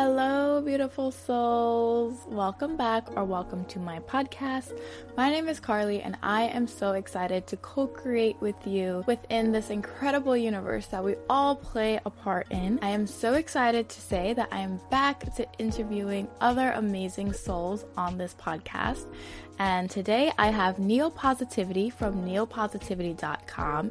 Hello, beautiful souls. Welcome back or welcome to my podcast. My name is Carly, and I am so excited to co create with you within this incredible universe that we all play a part in. I am so excited to say that I am back to interviewing other amazing souls on this podcast. And today I have Neo Positivity from neopositivity.com.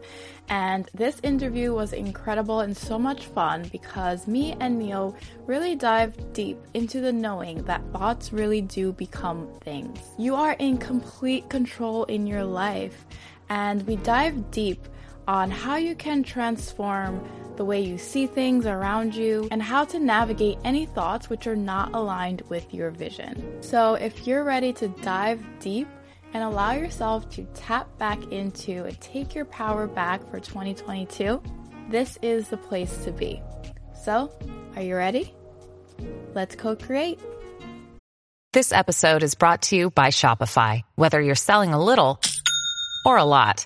And this interview was incredible and so much fun because me and Neo really dived deep into the knowing that thoughts really do become things. You are in complete control in your life. And we dive deep on how you can transform the way you see things around you, and how to navigate any thoughts which are not aligned with your vision. So, if you're ready to dive deep and allow yourself to tap back into and take your power back for 2022, this is the place to be. So, are you ready? Let's co create. This episode is brought to you by Shopify. Whether you're selling a little or a lot,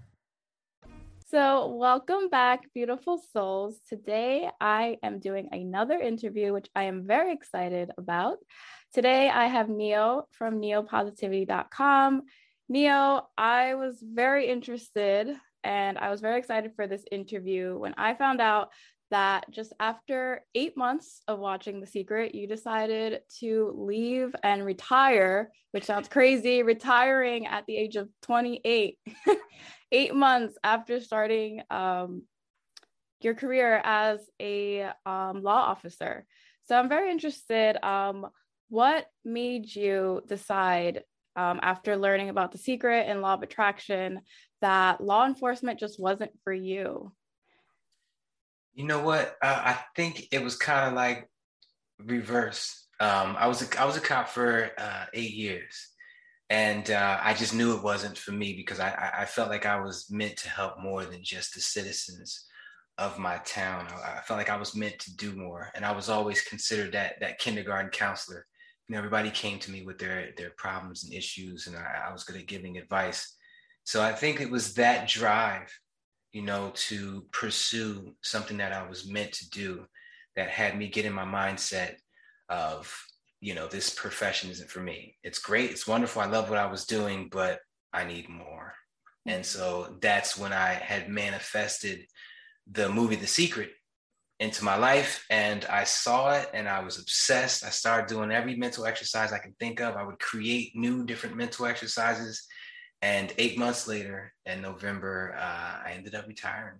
So, welcome back, beautiful souls. Today, I am doing another interview, which I am very excited about. Today, I have Neo from neopositivity.com. Neo, I was very interested and I was very excited for this interview when I found out that just after eight months of watching The Secret, you decided to leave and retire, which sounds crazy, retiring at the age of 28. eight months after starting um, your career as a um, law officer. So I'm very interested. Um, what made you decide um, after learning about the secret and law of attraction that law enforcement just wasn't for you? You know what? Uh, I think it was kind of like reverse. Um, I was a, I was a cop for uh, eight years, and uh, I just knew it wasn't for me because I, I felt like I was meant to help more than just the citizens of my town. I, felt like I was meant to do more, and I was always considered that that kindergarten counselor. You know, everybody came to me with their their problems and issues, and I, I was good at giving advice. So I think it was that drive, you know, to pursue something that I was meant to do that had me get in my mindset of you know, this profession isn't for me. It's great, it's wonderful. I love what I was doing, but I need more. And so that's when I had manifested the movie The Secret into my life and I saw it and I was obsessed. I started doing every mental exercise I could think of. I would create new different mental exercises. And eight months later in November, uh, I ended up retiring.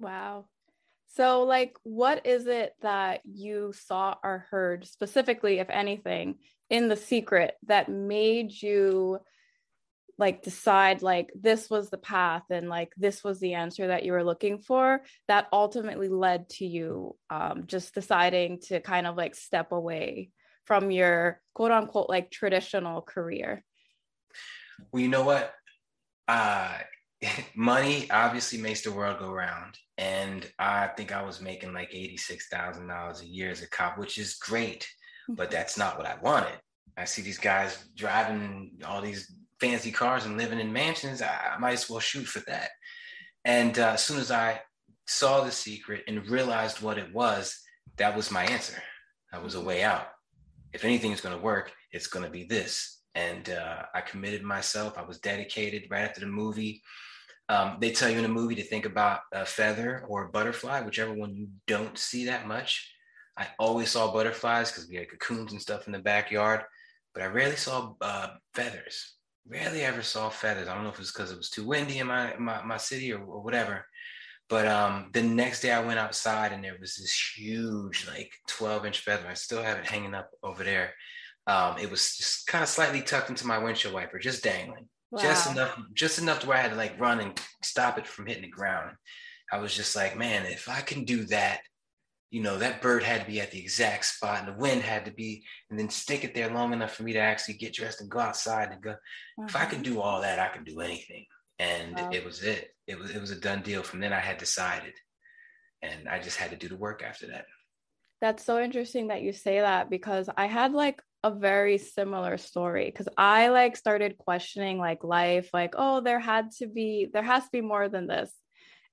Wow. So, like, what is it that you saw or heard specifically, if anything, in the secret that made you like decide like this was the path and like this was the answer that you were looking for that ultimately led to you um, just deciding to kind of like step away from your quote unquote like traditional career? Well you know what? Uh money obviously makes the world go round and I think I was making like $86,000 a year as a cop, which is great, but that's not what I wanted. I see these guys driving all these fancy cars and living in mansions. I, I might as well shoot for that. And uh, as soon as I saw the secret and realized what it was, that was my answer. That was a way out. If anything is going to work, it's going to be this. And uh, I committed myself. I was dedicated right after the movie. Um, they tell you in a movie to think about a feather or a butterfly, whichever one you don't see that much. I always saw butterflies because we had cocoons and stuff in the backyard, but I rarely saw uh, feathers. Rarely ever saw feathers. I don't know if it's because it was too windy in my my, my city or, or whatever. But um, the next day I went outside and there was this huge, like 12 inch feather. I still have it hanging up over there. Um, it was just kind of slightly tucked into my windshield wiper, just dangling. Wow. Just enough, just enough to where I had to like run and stop it from hitting the ground. I was just like, man, if I can do that, you know, that bird had to be at the exact spot and the wind had to be, and then stick it there long enough for me to actually get dressed and go outside and go. If I uh-huh. do all that, I can do anything. and wow. it was it. It was it was a done deal. From then I had decided, and I just had to do the work after that. That's so interesting that you say that because I had like a very similar story because I like started questioning like life, like, oh, there had to be, there has to be more than this.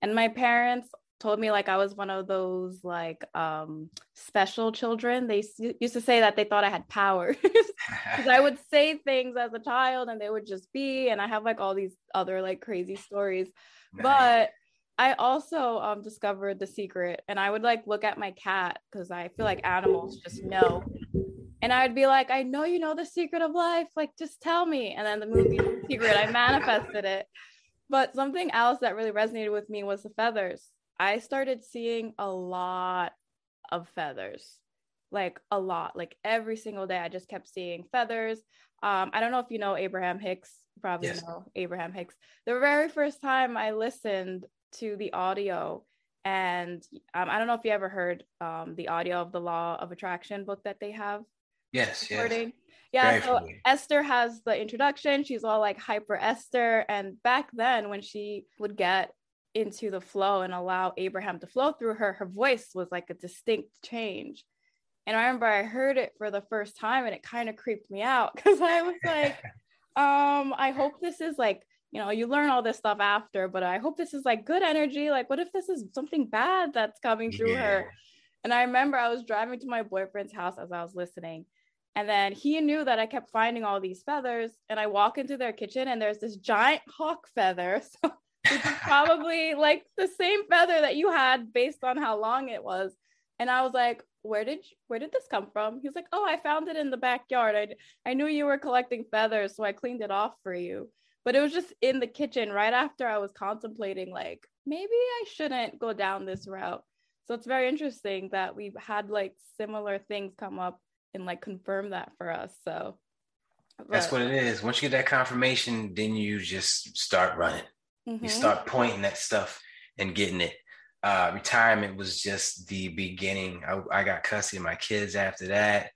And my parents told me like I was one of those like um special children. They used to say that they thought I had powers because I would say things as a child and they would just be. And I have like all these other like crazy stories. Nice. But I also um, discovered the secret, and I would like look at my cat because I feel like animals just know. And I'd be like, I know you know the secret of life, like just tell me. And then the movie Secret, I manifested it. But something else that really resonated with me was the feathers. I started seeing a lot of feathers, like a lot, like every single day. I just kept seeing feathers. Um, I don't know if you know Abraham Hicks, probably yes. know Abraham Hicks. The very first time I listened to the audio, and um, I don't know if you ever heard um, the audio of the Law of Attraction book that they have. Yes, yes. Yeah, Very so. Esther has the introduction. She's all like hyper Esther. And back then, when she would get into the flow and allow Abraham to flow through her, her voice was like a distinct change. And I remember I heard it for the first time and it kind of creeped me out because I was like, um, I hope this is like, you know, you learn all this stuff after, but I hope this is like good energy. Like, what if this is something bad that's coming through yeah. her? And I remember I was driving to my boyfriend's house as I was listening. And then he knew that I kept finding all these feathers. And I walk into their kitchen and there's this giant hawk feather. So which is probably like the same feather that you had based on how long it was. And I was like, where did you, where did this come from? He was like, oh, I found it in the backyard. I, I knew you were collecting feathers, so I cleaned it off for you. But it was just in the kitchen right after I was contemplating, like, maybe I shouldn't go down this route. So it's very interesting that we've had like similar things come up and like confirm that for us. So but, that's what it is. Once you get that confirmation, then you just start running. Mm-hmm. You start pointing at stuff and getting it. Uh, retirement was just the beginning. I, I, got custody of my kids after that.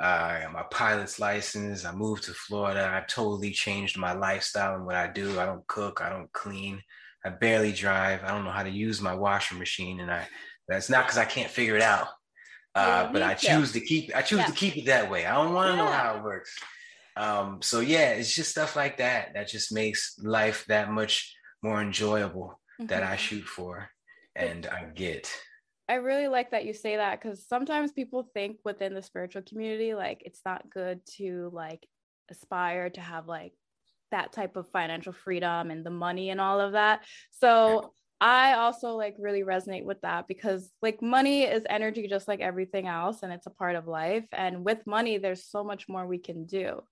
Uh, I got my pilot's license. I moved to Florida. I totally changed my lifestyle and what I do. I don't cook. I don't clean. I barely drive. I don't know how to use my washing machine, and I that's not because I can't figure it out. Uh, but I choose to keep. I choose yeah. to keep it that way. I don't want to yeah. know how it works. Um, so yeah, it's just stuff like that that just makes life that much more enjoyable mm-hmm. that I mm-hmm. shoot for and I get. I really like that you say that because sometimes people think within the spiritual community, like it's not good to like aspire to have like that type of financial freedom and the money and all of that. So I also like really resonate with that because like money is energy just like everything else and it's a part of life. And with money, there's so much more we can do.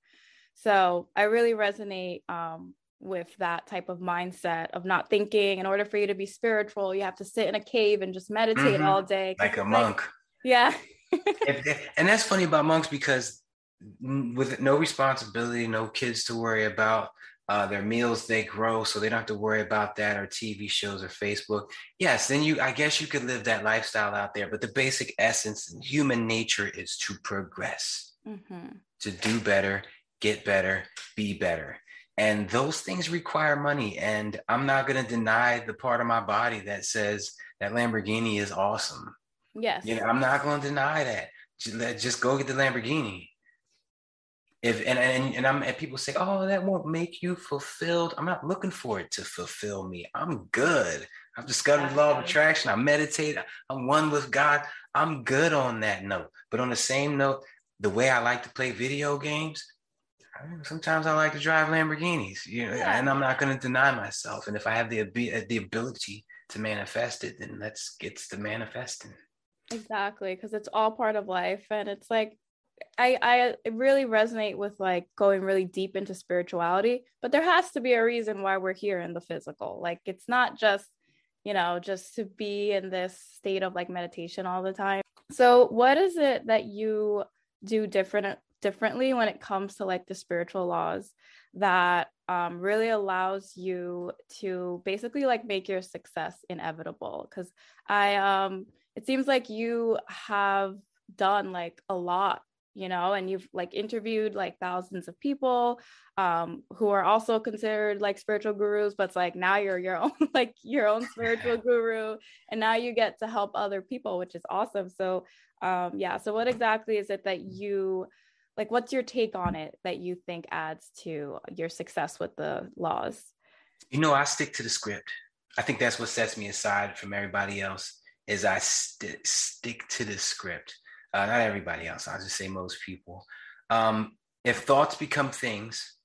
So I really resonate um, with that type of mindset of not thinking in order for you to be spiritual you have to sit in a cave and just meditate mm-hmm. all day like a monk yeah and that's funny about monks because with no responsibility no kids to worry about uh, their meals they grow so they don't have to worry about that or tv shows or facebook. Yes then you i guess you could live that lifestyle out there but the basic essence in human nature is to progress mm-hmm. to do better get better be better. And those things require money and i'm not going to deny the part of my body that says that lamborghini is awesome. Yes. You know i'm not going to deny that. Just, just go get the lamborghini if and, and and i'm and people say oh that won't make you fulfilled. I'm not looking for it to fulfill me. I'm good. I've discovered the law of attraction. I meditate. I'm one with god. I'm good on that note. But on the same note the way i like to play video games sometimes I like to drive Lamborghinis, you know, yeah. and I'm not going to deny myself. And if I have the uh, the ability to manifest it, then let's get to manifesting. Exactly, because it's all part of life, and it's like I I really resonate with like going really deep into spirituality, but there has to be a reason why we're here in the physical. Like it's not just you know just to be in this state of like meditation all the time. So what is it that you do different differently when it comes to like the spiritual laws that um, really allows you to basically like make your success inevitable because i um it seems like you have done like a lot you know, and you've like interviewed like thousands of people um, who are also considered like spiritual gurus, but it's like now you're your own, like your own spiritual guru, and now you get to help other people, which is awesome. So, um, yeah. So, what exactly is it that you like? What's your take on it that you think adds to your success with the laws? You know, I stick to the script. I think that's what sets me aside from everybody else. Is I st- stick to the script uh, not everybody else, I'll just say most people. Um, if thoughts become things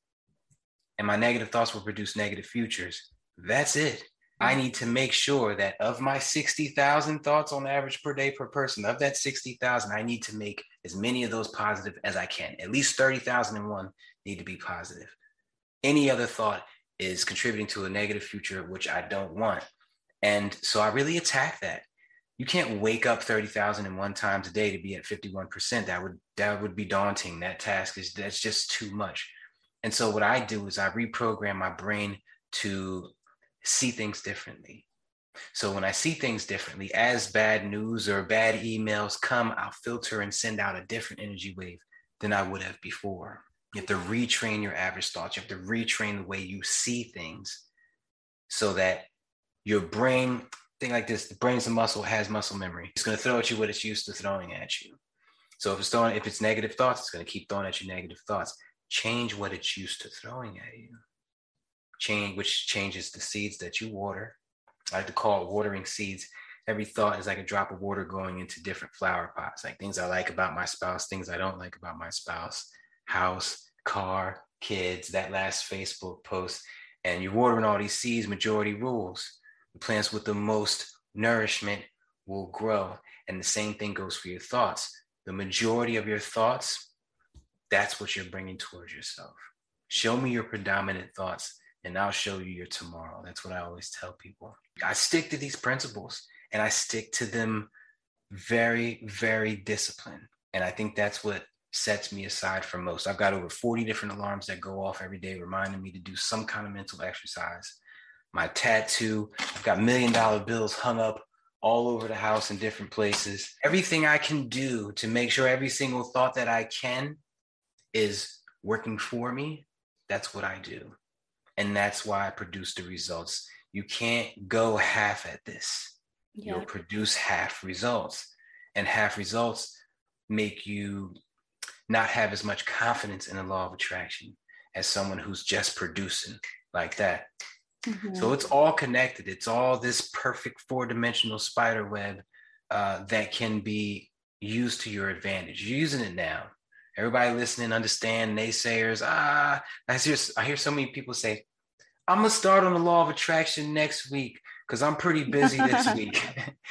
and my negative thoughts will produce negative futures, that's it. I need to make sure that of my 60,000 thoughts on average per day per person, of that 60,000, I need to make as many of those positive as I can. At least 30,001 need to be positive. Any other thought is contributing to a negative future, which I don't want. And so I really attack that you can't wake up 30,001 times a day to be at 51%. That would that would be daunting. That task is that's just too much. And so what I do is I reprogram my brain to see things differently. So when I see things differently, as bad news or bad emails come, I'll filter and send out a different energy wave than I would have before. You have to retrain your average thoughts. You have to retrain the way you see things so that your brain thing like this, the brain's a muscle, has muscle memory. It's going to throw at you what it's used to throwing at you. So if it's throwing, if it's negative thoughts, it's going to keep throwing at you negative thoughts. Change what it's used to throwing at you. Change, which changes the seeds that you water. I like to call it watering seeds. Every thought is like a drop of water going into different flower pots, like things I like about my spouse, things I don't like about my spouse, house, car, kids, that last Facebook post. And you're watering all these seeds, majority rules the plants with the most nourishment will grow. And the same thing goes for your thoughts. The majority of your thoughts, that's what you're bringing towards yourself. Show me your predominant thoughts, and I'll show you your tomorrow. That's what I always tell people. I stick to these principles and I stick to them very, very disciplined. And I think that's what sets me aside from most. I've got over 40 different alarms that go off every day, reminding me to do some kind of mental exercise my tattoo. I've got million dollar bills hung up all over the house in different places. Everything I can do to make sure every single thought that I can is working for me, that's what I do. And that's why I produce the results. You can't go half at this. Yeah. You'll produce half results. And half results make you not have as much confidence in the law of attraction as someone who's just producing like that. Mm-hmm. So it's all connected. It's all this perfect four dimensional spider web uh, that can be used to your advantage. You're using it now. Everybody listening, understand naysayers. Ah, I hear, I hear so many people say, I'm gonna start on the law of attraction next week because I'm pretty busy this week.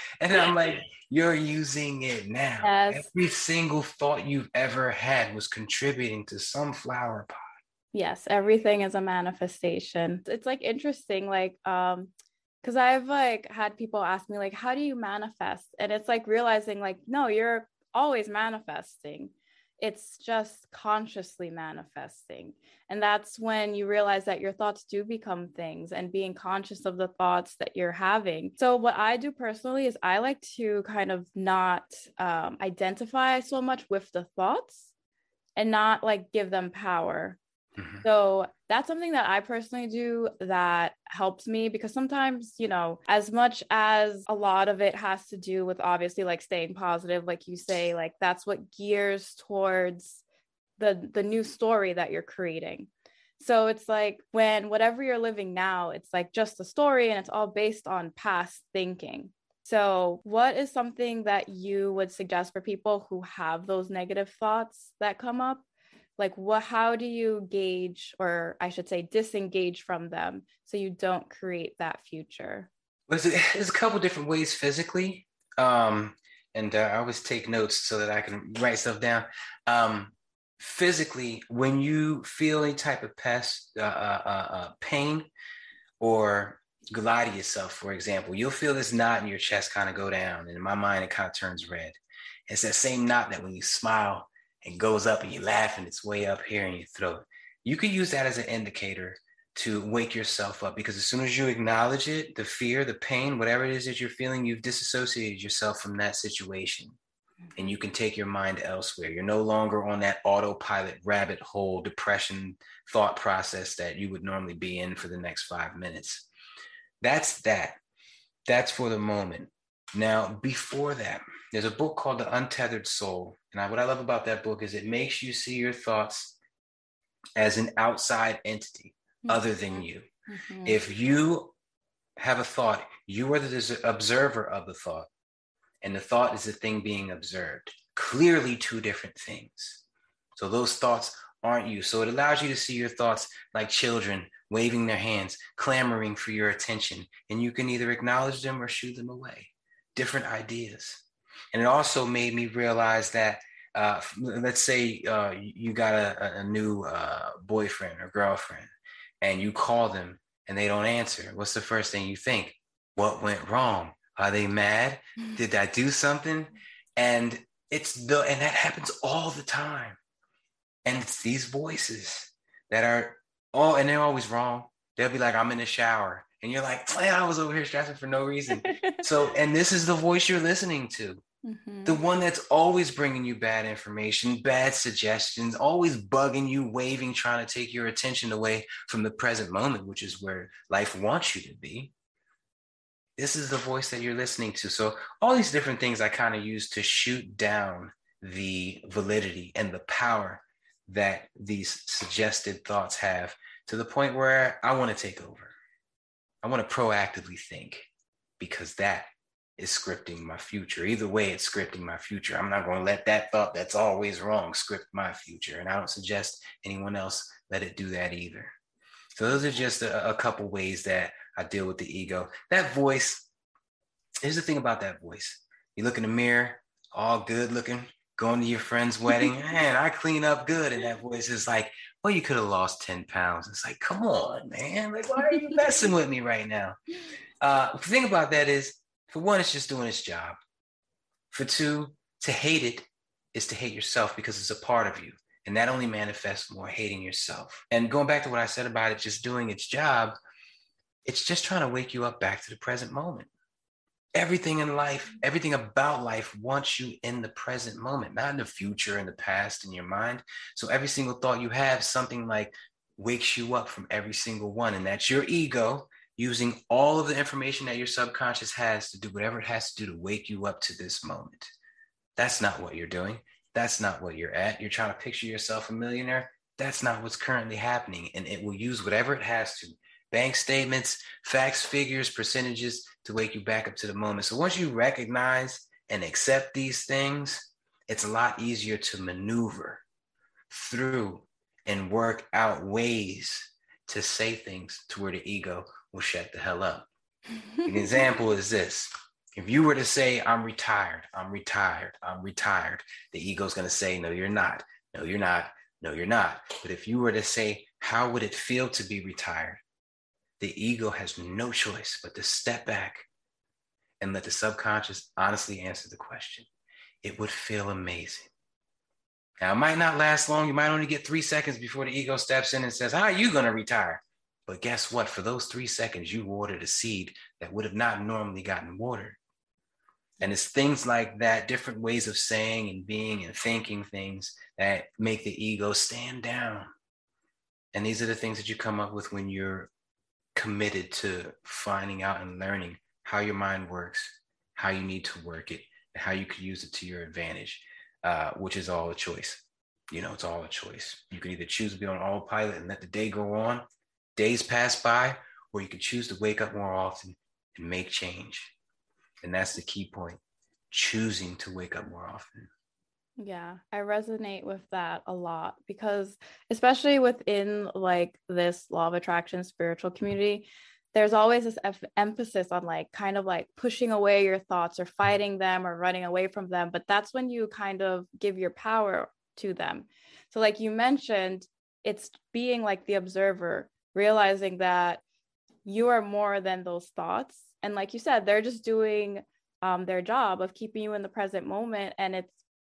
and I'm like, you're using it now. Yes. Every single thought you've ever had was contributing to some flower pot. Yes, everything is a manifestation. It's like interesting, like, um, because I've like had people ask me, like, how do you manifest? And it's like realizing, like, no, you're always manifesting. It's just consciously manifesting. And that's when you realize that your thoughts do become things and being conscious of the thoughts that you're having. So, what I do personally is I like to kind of not um, identify so much with the thoughts and not like give them power Mm-hmm. So that's something that I personally do that helps me because sometimes, you know, as much as a lot of it has to do with obviously like staying positive, like you say, like that's what gears towards the the new story that you're creating. So it's like when whatever you're living now, it's like just a story and it's all based on past thinking. So, what is something that you would suggest for people who have those negative thoughts that come up? Like what how do you gauge or i should say disengage from them so you don't create that future? Well, there's a couple different ways physically um, and uh, i always take notes so that i can write stuff down. Um, physically when you feel any type of pest, uh, uh, uh, uh pain or glide yourself for example you'll feel this knot in your chest kind of go down and in my mind it kind of turns red. It's that same knot that when you smile and goes up and you laugh and it's way up here in your throat. You could use that as an indicator to wake yourself up because as soon as you acknowledge it, the fear, the pain, whatever it is that you're feeling, you've disassociated yourself from that situation. and you can take your mind elsewhere. You're no longer on that autopilot rabbit hole depression thought process that you would normally be in for the next five minutes. That's that. That's for the moment. Now, before that, there's a book called The Untethered Soul. And I, what I love about that book is it makes you see your thoughts as an outside entity mm-hmm. other than you. Mm-hmm. If you have a thought, you are the observer of the thought and the thought is the thing being observed. Clearly, two different things. So those thoughts aren't you. So it allows you to see your thoughts like children waving their hands, clamoring for your attention, and you can either acknowledge them or shoo them away. Different ideas. And it also made me realize that, uh, let's say uh, you got a, a new uh, boyfriend or girlfriend, and you call them and they don't answer. What's the first thing you think? What went wrong? Are they mad? Mm. Did I do something? And it's the and that happens all the time. And it's these voices that are oh, and they're always wrong. They'll be like, I'm in the shower. And you're like, man, I was over here stressing for no reason. so, and this is the voice you're listening to. Mm-hmm. The one that's always bringing you bad information, bad suggestions, always bugging you, waving, trying to take your attention away from the present moment, which is where life wants you to be this is the voice that you're listening to. So all these different things I kind of use to shoot down the validity and the power that these suggested thoughts have to the point where I want to take over. I want to proactively think because that is scripting my future. Either way, it's scripting my future. I'm not going to let that thought that's always wrong script my future. And I don't suggest anyone else let it do that either. So those are just a, a couple ways that I deal with the ego. That voice, here's the thing about that voice. You look in the mirror, all good looking, going to your friend's wedding, man, I clean up good. And that voice is like, well, you could have lost 10 pounds. It's like, come on, man. Like, why are you messing with me right now? Uh, the thing about that is, for one, it's just doing its job. For two, to hate it is to hate yourself because it's a part of you. And that only manifests more hating yourself. And going back to what I said about it just doing its job, it's just trying to wake you up back to the present moment. Everything in life, everything about life wants you in the present moment, not in the future, in the past, in your mind. So every single thought you have, something like wakes you up from every single one. And that's your ego using all of the information that your subconscious has to do whatever it has to do to wake you up to this moment. That's not what you're doing. That's not what you're at. You're trying to picture yourself a millionaire. That's not what's currently happening. And it will use whatever it has to bank statements, facts, figures, percentages to wake you back up to the moment. So once you recognize and accept these things, it's a lot easier to maneuver through and work out ways to say things to where the ego will shut the hell up. An example is this. If you were to say, I'm retired, I'm retired, I'm retired, the ego's going to say, No, you're not. No, you're not. No, you're not. But if you were to say, How would it feel to be retired? the ego has no choice but to step back and let the subconscious honestly answer the question. It would feel amazing. Now, it might not last long. You might only get three seconds before the ego steps in and says, How are you going to retire? But guess what? For those three seconds, you watered a seed that would have not normally gotten watered. And it's things like that, different ways of saying and being and thinking things that make the ego stand down. And these are the things that you come up with when you're committed to finding out and learning how your mind works, how you need to work it, and how you can use it to your advantage, uh, which is all a choice. You know, it's all a choice. You can either choose to be on autopilot and let the day go on, days pass by, or you can choose to wake up more often and make change. And that's the key point choosing to wake up more often. Yeah, I resonate with that a lot because, especially within like this law of attraction spiritual community, there's always this f- emphasis on like kind of like pushing away your thoughts or fighting them or running away from them. But that's when you kind of give your power to them. So, like you mentioned, it's being like the observer, realizing that you are more than those thoughts. And like you said, they're just doing um, their job of keeping you in the present moment. And it's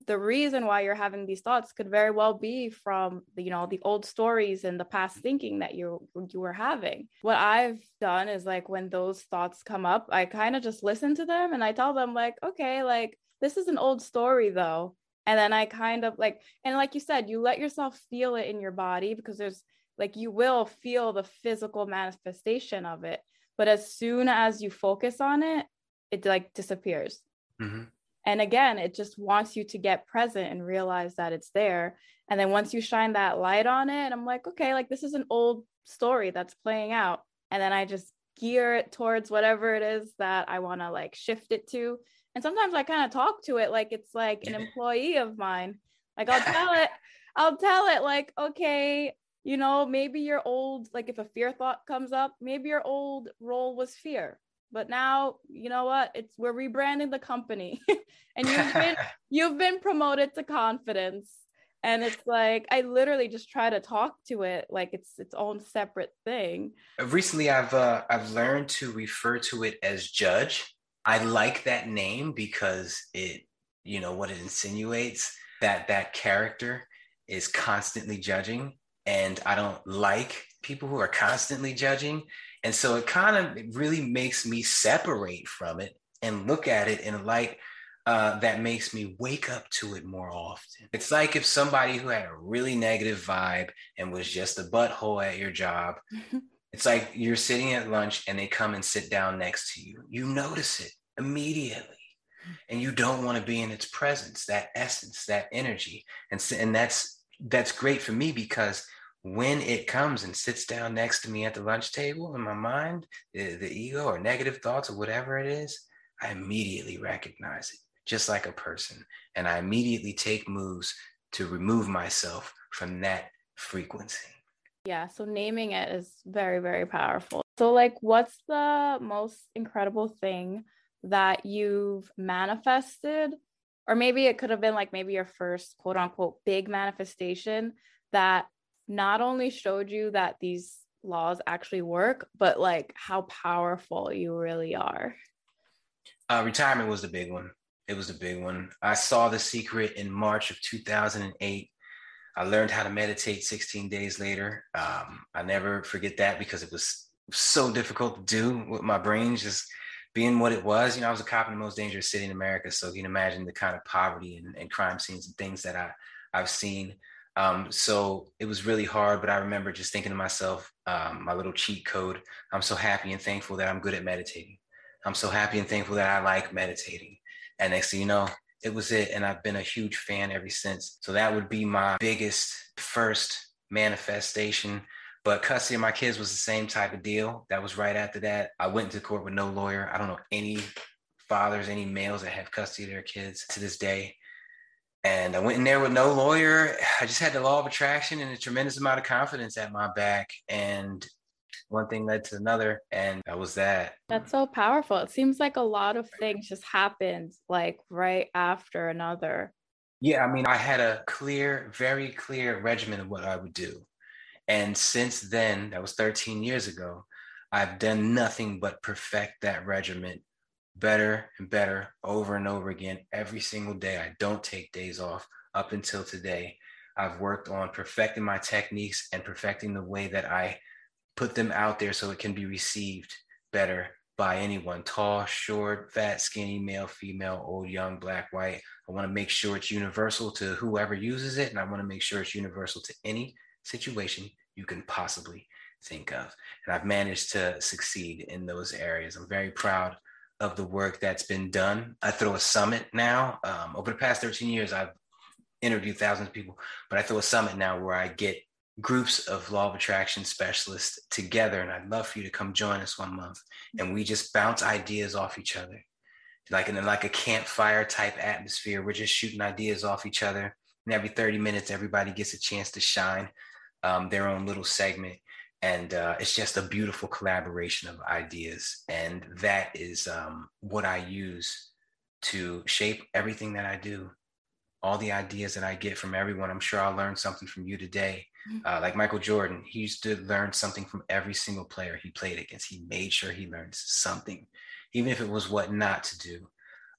the reason why you're having these thoughts could very well be from you know the old stories and the past thinking that you you were having what i've done is like when those thoughts come up i kind of just listen to them and i tell them like okay like this is an old story though. And then I kind of like, and like you said, you let yourself feel it in your body because there's like, you will feel the physical manifestation of it. But as soon as you focus on it, it like disappears. Mm-hmm. And again, it just wants you to get present and realize that it's there. And then once you shine that light on it, I'm like, okay, like this is an old story that's playing out. And then I just gear it towards whatever it is that I want to like shift it to. And sometimes I kind of talk to it like it's like an employee of mine. Like I'll tell it, I'll tell it like, okay, you know, maybe your old, like if a fear thought comes up, maybe your old role was fear. But now, you know what? It's we're rebranding the company. and you've been you've been promoted to confidence and it's like i literally just try to talk to it like it's its own separate thing recently i've uh, i've learned to refer to it as judge i like that name because it you know what it insinuates that that character is constantly judging and i don't like people who are constantly judging and so it kind of really makes me separate from it and look at it in a light uh, that makes me wake up to it more often. It's like if somebody who had a really negative vibe and was just a butthole at your job, it's like you're sitting at lunch and they come and sit down next to you. You notice it immediately. And you don't want to be in its presence, that essence, that energy. And, and that's that's great for me because when it comes and sits down next to me at the lunch table in my mind, the, the ego or negative thoughts or whatever it is, I immediately recognize it just like a person. And I immediately take moves to remove myself from that frequency. Yeah, so naming it is very, very powerful. So, like, what's the most incredible thing that you've manifested? Or maybe it could have been like maybe your first quote unquote big manifestation that not only showed you that these laws actually work, but like how powerful you really are. Uh, retirement was the big one. It was the big one. I saw The Secret in March of 2008. I learned how to meditate 16 days later. Um, I never forget that because it was so difficult to do with my brain just being what it was. You know, I was a cop in the most dangerous city in America. So you can imagine the kind of poverty and, and crime scenes and things that I, I've seen. Um, so it was really hard, but I remember just thinking to myself, um, my little cheat code, I'm so happy and thankful that I'm good at meditating. I'm so happy and thankful that I like meditating. And next thing you know, it was it. And I've been a huge fan ever since. So that would be my biggest first manifestation. But custody of my kids was the same type of deal. That was right after that. I went to court with no lawyer. I don't know any fathers, any males that have custody of their kids to this day. And I went in there with no lawyer. I just had the law of attraction and a tremendous amount of confidence at my back. And one thing led to another and that was that that's so powerful it seems like a lot of things just happened like right after another yeah i mean i had a clear very clear regimen of what i would do and since then that was 13 years ago i've done nothing but perfect that regimen better and better over and over again every single day i don't take days off up until today i've worked on perfecting my techniques and perfecting the way that i put them out there so it can be received better by anyone tall, short, fat, skinny, male, female, old, young, black, white. I want to make sure it's universal to whoever uses it. And I want to make sure it's universal to any situation you can possibly think of. And I've managed to succeed in those areas. I'm very proud of the work that's been done. I throw a summit now. Um, over the past 13 years, I've interviewed thousands of people, but I throw a summit now where I get groups of law of attraction specialists together and i'd love for you to come join us one month and we just bounce ideas off each other like in a, like a campfire type atmosphere we're just shooting ideas off each other and every 30 minutes everybody gets a chance to shine um, their own little segment and uh, it's just a beautiful collaboration of ideas and that is um, what i use to shape everything that i do all the ideas that I get from everyone. I'm sure I'll learn something from you today. Mm-hmm. Uh, like Michael Jordan, he used to learn something from every single player he played against. He made sure he learned something, even if it was what not to do.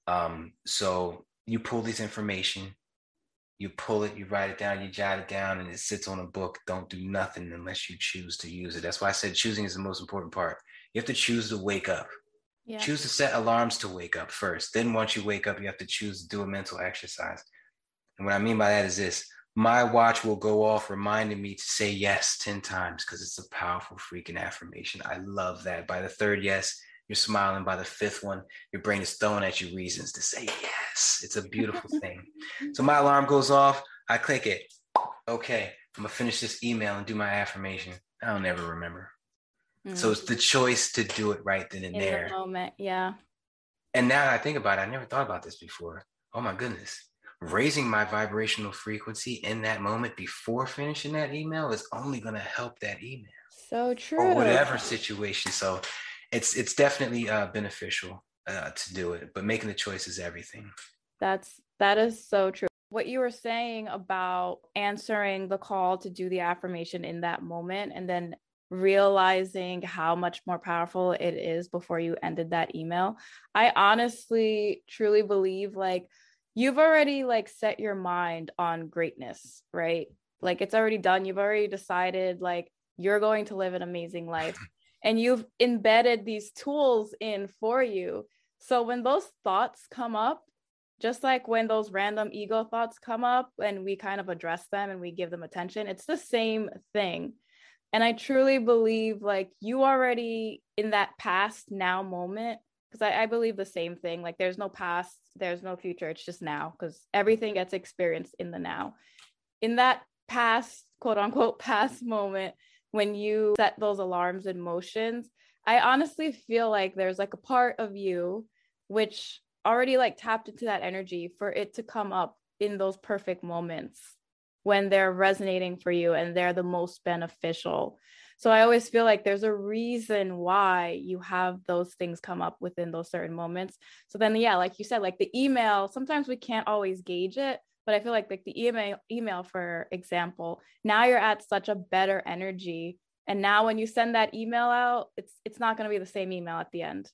Um, so you pull this information, you pull it, you write it down, you jot it down, and it sits on a book. Don't do nothing unless you choose to use it. That's why I said choosing is the most important part. You have to choose to wake up. Yeah. Choose to set alarms to wake up first. Then once you wake up, you have to choose to do a mental exercise. And what I mean by that is this my watch will go off reminding me to say yes 10 times because it's a powerful freaking affirmation. I love that. By the third yes, you're smiling. By the fifth one, your brain is throwing at you reasons to say yes. It's a beautiful thing. So my alarm goes off. I click it. Okay, I'm gonna finish this email and do my affirmation. I'll never remember. Mm. So it's the choice to do it right then and In there. The moment, yeah. And now I think about it, I never thought about this before. Oh my goodness raising my vibrational frequency in that moment before finishing that email is only going to help that email. So true. Or whatever situation. So it's it's definitely uh, beneficial uh, to do it, but making the choice is everything. That's that is so true. What you were saying about answering the call to do the affirmation in that moment and then realizing how much more powerful it is before you ended that email. I honestly truly believe like you've already like set your mind on greatness, right? Like it's already done. You've already decided like you're going to live an amazing life and you've embedded these tools in for you. So when those thoughts come up, just like when those random ego thoughts come up and we kind of address them and we give them attention, it's the same thing. And I truly believe like you already in that past now moment because I, I, believe the same thing like there's no past there's no future it's just now because everything gets experienced in the now in that past quote unquote past moment when you set those alarms and motions i honestly feel like there's like a part of you which already like tapped into that energy for it to come up in those perfect moments when they're resonating for you and they're the most beneficial so I always feel like there's a reason why you have those things come up within those certain moments. So then, yeah, like you said, like the email, sometimes we can't always gauge it, but I feel like like the email, email, for example, now you're at such a better energy. And now when you send that email out, it's it's not going to be the same email at the end.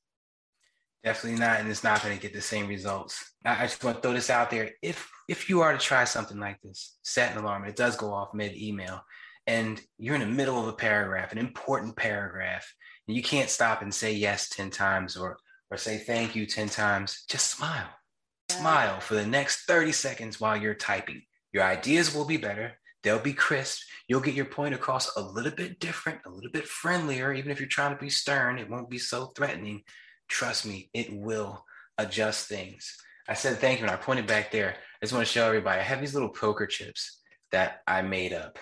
Definitely not, and it's not going to get the same results. I just want to throw this out there. If if you are to try something like this, set an alarm. It does go off mid email and you're in the middle of a paragraph, an important paragraph, and you can't stop and say yes 10 times or or say thank you 10 times, just smile. Smile for the next 30 seconds while you're typing. Your ideas will be better. They'll be crisp. You'll get your point across a little bit different, a little bit friendlier. Even if you're trying to be stern, it won't be so threatening. Trust me, it will adjust things. I said thank you, and I pointed back there. I just want to show everybody I have these little poker chips that I made up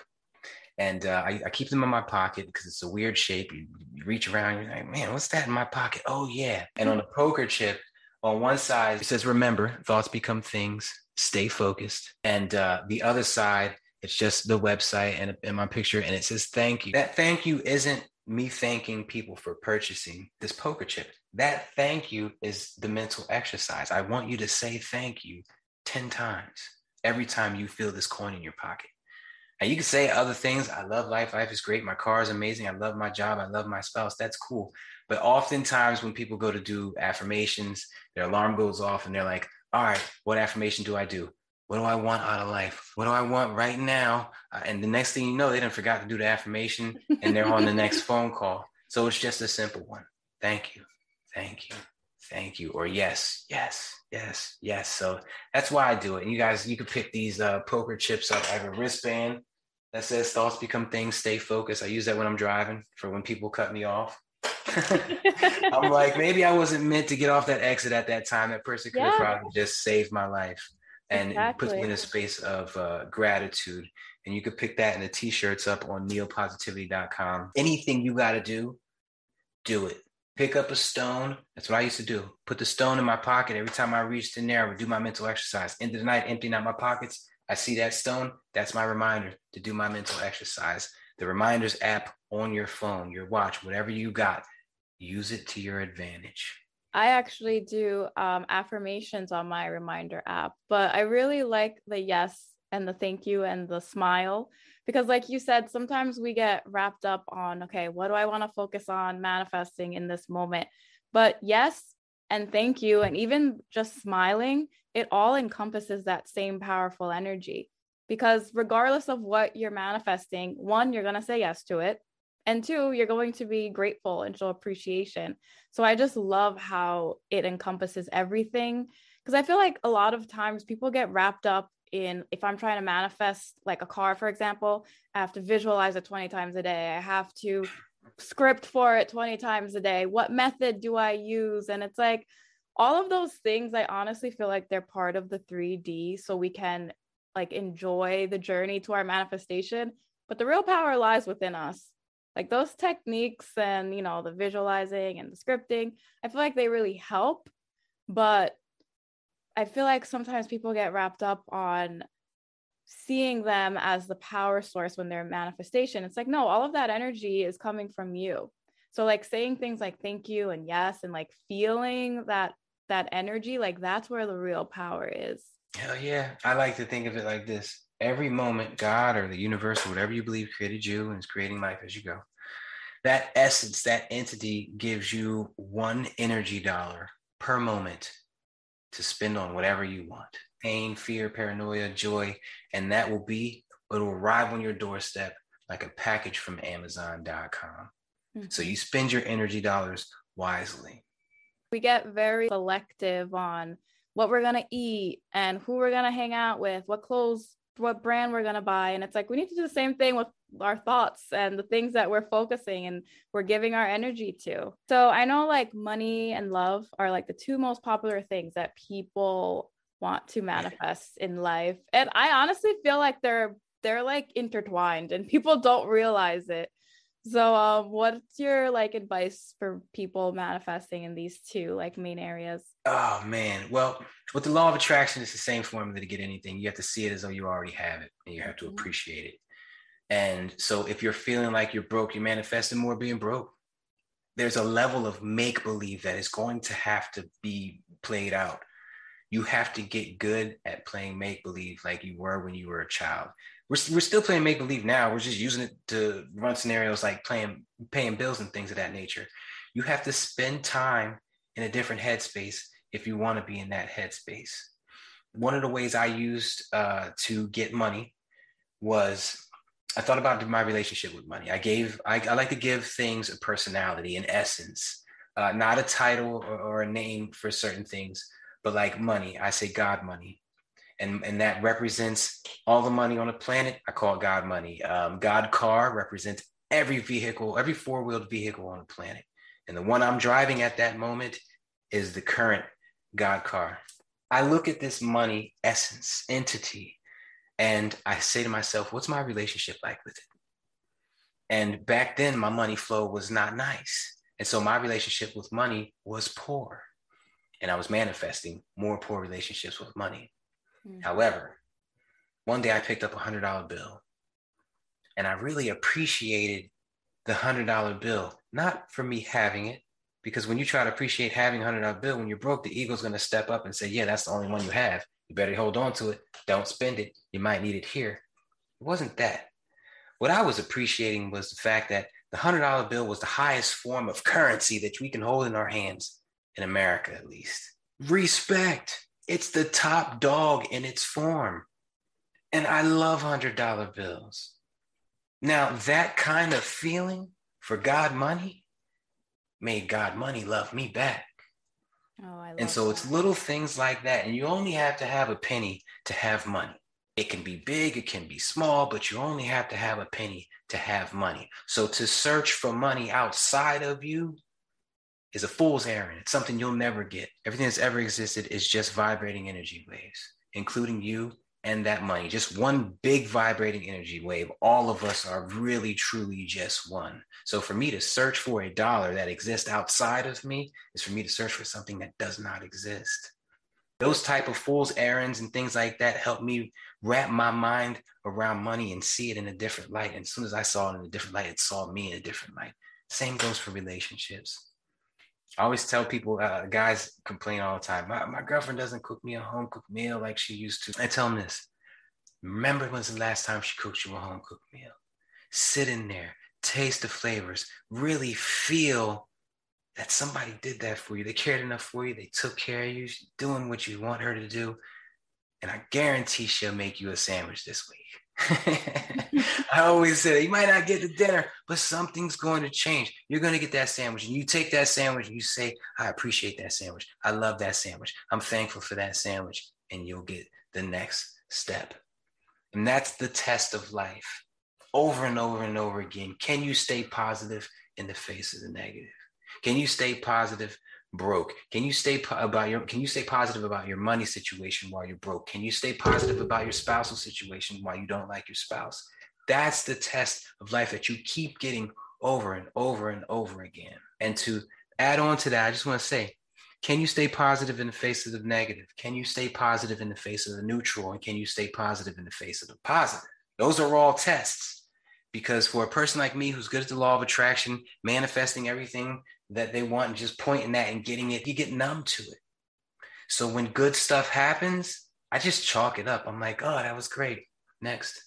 and uh, I, I, keep them in my pocket because it's a weird shape. You, you, reach around, you're like, man, what's that in my pocket? Oh yeah. And on the poker chip, on one side it says, "Remember, thoughts become things. Stay focused." And uh, the other side, it's just the website and, and my picture, and it says, "Thank you." That thank you isn't me thanking people for purchasing this poker chip. That thank you is the mental exercise. I want you to say thank you 10 times every time you feel this coin in your pocket. And you can say other things. I love life. Life is great. My car is amazing. I love my job. I love my spouse. That's cool. But oftentimes, when people go to do affirmations, their alarm goes off and they're like, all right, what affirmation do I do? What do I want out of life? What do I want right now? Uh, and the next thing you know, they didn't forgot to do the affirmation and they're on the next phone call. So it's just a simple one. Thank you. Thank you. Thank you. Or yes, yes, yes, yes. So that's why I do it. And you guys, you could pick these uh, poker chips up. I have a wristband that says thoughts become things, stay focused. I use that when I'm driving for when people cut me off. I'm like, maybe I wasn't meant to get off that exit at that time. That person could yeah. have probably just saved my life and exactly. put me in a space of uh, gratitude. And you could pick that in the t-shirts up on neopositivity.com. Anything you got to do, do it. Pick up a stone. That's what I used to do. Put the stone in my pocket every time I reached in there. I would do my mental exercise. End of the night, emptying out my pockets I see that stone, that's my reminder to do my mental exercise. The reminders app on your phone, your watch, whatever you got, use it to your advantage. I actually do um, affirmations on my reminder app, but I really like the yes and the thank you and the smile because, like you said, sometimes we get wrapped up on, okay, what do I want to focus on manifesting in this moment? But yes and thank you, and even just smiling it all encompasses that same powerful energy because regardless of what you're manifesting one you're going to say yes to it and two you're going to be grateful and show appreciation. So i just love how it encompasses everything because i feel like a lot of times people get wrapped up in if i'm trying to manifest like a car for example i have to visualize it 20 times a day. I have to script for it 20 times a day. What method do i use? And it's like all of those things i honestly feel like they're part of the 3d so we can like enjoy the journey to our manifestation but the real power lies within us. Like those techniques and you know the visualizing and the scripting i feel like they really help but i feel like sometimes people get wrapped up on seeing them as the power source when they're manifestation. It's like no all of that energy is coming from you. So like saying things like thank you and yes and like feeling that that energy like that's where the real power is hell yeah. I like to think of it like this. Every moment god or the universe or whatever you believe created you and is creating life as you go that essence that entity gives you one energy dollar per moment to spend on whatever you want. Pain fear paranoia joy. And that will be it'll arrive on your doorstep like a package from amazon.com mm-hmm. so you spend your energy dollars wisely. We get very selective on what we're going to eat and who we're going to hang out with what clothes what brand we're going to buy. And it's like we need to do the same thing with our thoughts and the things that we're focusing and we're giving our energy to. So i know like money and love are like the two most popular things that people want to manifest in life. And i honestly feel like they're they're like intertwined and people don't realize it so um what's your like advice for people manifesting in these two like main areas? Oh man. Well with the law of attraction it's the same formula to get anything. You have to see it as though you already have it and you have to mm-hmm. appreciate it. And so if you're feeling like you're broke you're manifesting more being broke. There's a level of make believe that is going to have to be played out. You have to get good at playing make believe like you were when you were a child we're, we're still playing make believe now. We're just using it to run scenarios like playing paying bills and things of that nature. You have to spend time in a different headspace if you want to be in that headspace. One of the ways I used uh, to get money was I thought about my relationship with money. I gave I, I like to give things a personality, an essence, uh, not a title or, or a name for certain things, but like money. I say God money and, and that represents all the money on the planet. I call it God money. Um, God car represents every vehicle, every four wheeled vehicle on the planet. And the one I'm driving at that moment is the current God car. I look at this money essence, entity, and I say to myself, what's my relationship like with it? And back then, my money flow was not nice. And so my relationship with money was poor. And I was manifesting more poor relationships with money. Mm. However, one day I picked up a hundred dollar bill and I really appreciated the hundred dollar bill, not for me having it, because when you try to appreciate having a hundred dollar bill, when you're broke, the ego's to step up and say, yeah, that's the only one you have. You better hold on to it. Don't spend it. You might need it here. It wasn't that. What I was appreciating was the fact that the hundred dollar bill was the highest form of currency that we can hold in our hands in America, at least. Respect. It's the top dog in its form. And I love $100 bills. Now, that kind of feeling for God money made God money love me back. Oh, and so that. it's little things like that. And you only have to have a penny to have money. It can be big, it can be small, but you only have to have a penny to have money. So to search for money outside of you is a fool's errand. It's something you'll never get. Everything that's ever existed is just vibrating energy waves, including you and that money. Just one big vibrating energy wave. All of us are really, truly just one. So for me to search for a dollar that exists outside of me is for me to search for something that does not exist. Those type of fool's errands and things like that help me wrap my mind around money and see it in a different light. And as soon as I saw it in a different light, it saw me in a different light. Same goes for relationships I always tell people, uh, guys complain all the time. My, my girlfriend doesn't cook me a home cooked meal like she used to. I tell them this remember when's the last time she cooked you a home cooked meal? Sit in there, taste the flavors, really feel that somebody did that for you. They cared enough for you. They took care of you, doing what you want her to do. And I guarantee she'll make you a sandwich this week. I always say you might not get the dinner, but something's going to change. You're going to get that sandwich, and you take that sandwich and you say, I appreciate that sandwich. I love that sandwich. I'm thankful for that sandwich. And you'll get the next step. And that's the test of life over and over and over again. Can you stay positive in the face of the negative? Can you stay positive broke? Can you stay po- about your can you stay positive about your money situation while you're broke? Can you stay positive about your spousal situation while you don't like your spouse? That's the test of life that you keep getting over and over and over again. And to add on to that, I just want to say, can you stay positive in the face of the negative? Can you stay positive in the face of the neutral? And can you stay positive in the face of the positive? Those are all tests. Because for a person like me who's good at the law of attraction, manifesting everything that they want and just pointing that and getting it, you get numb to it. So when good stuff happens, I just chalk it up. I'm like, oh, that was great. Next.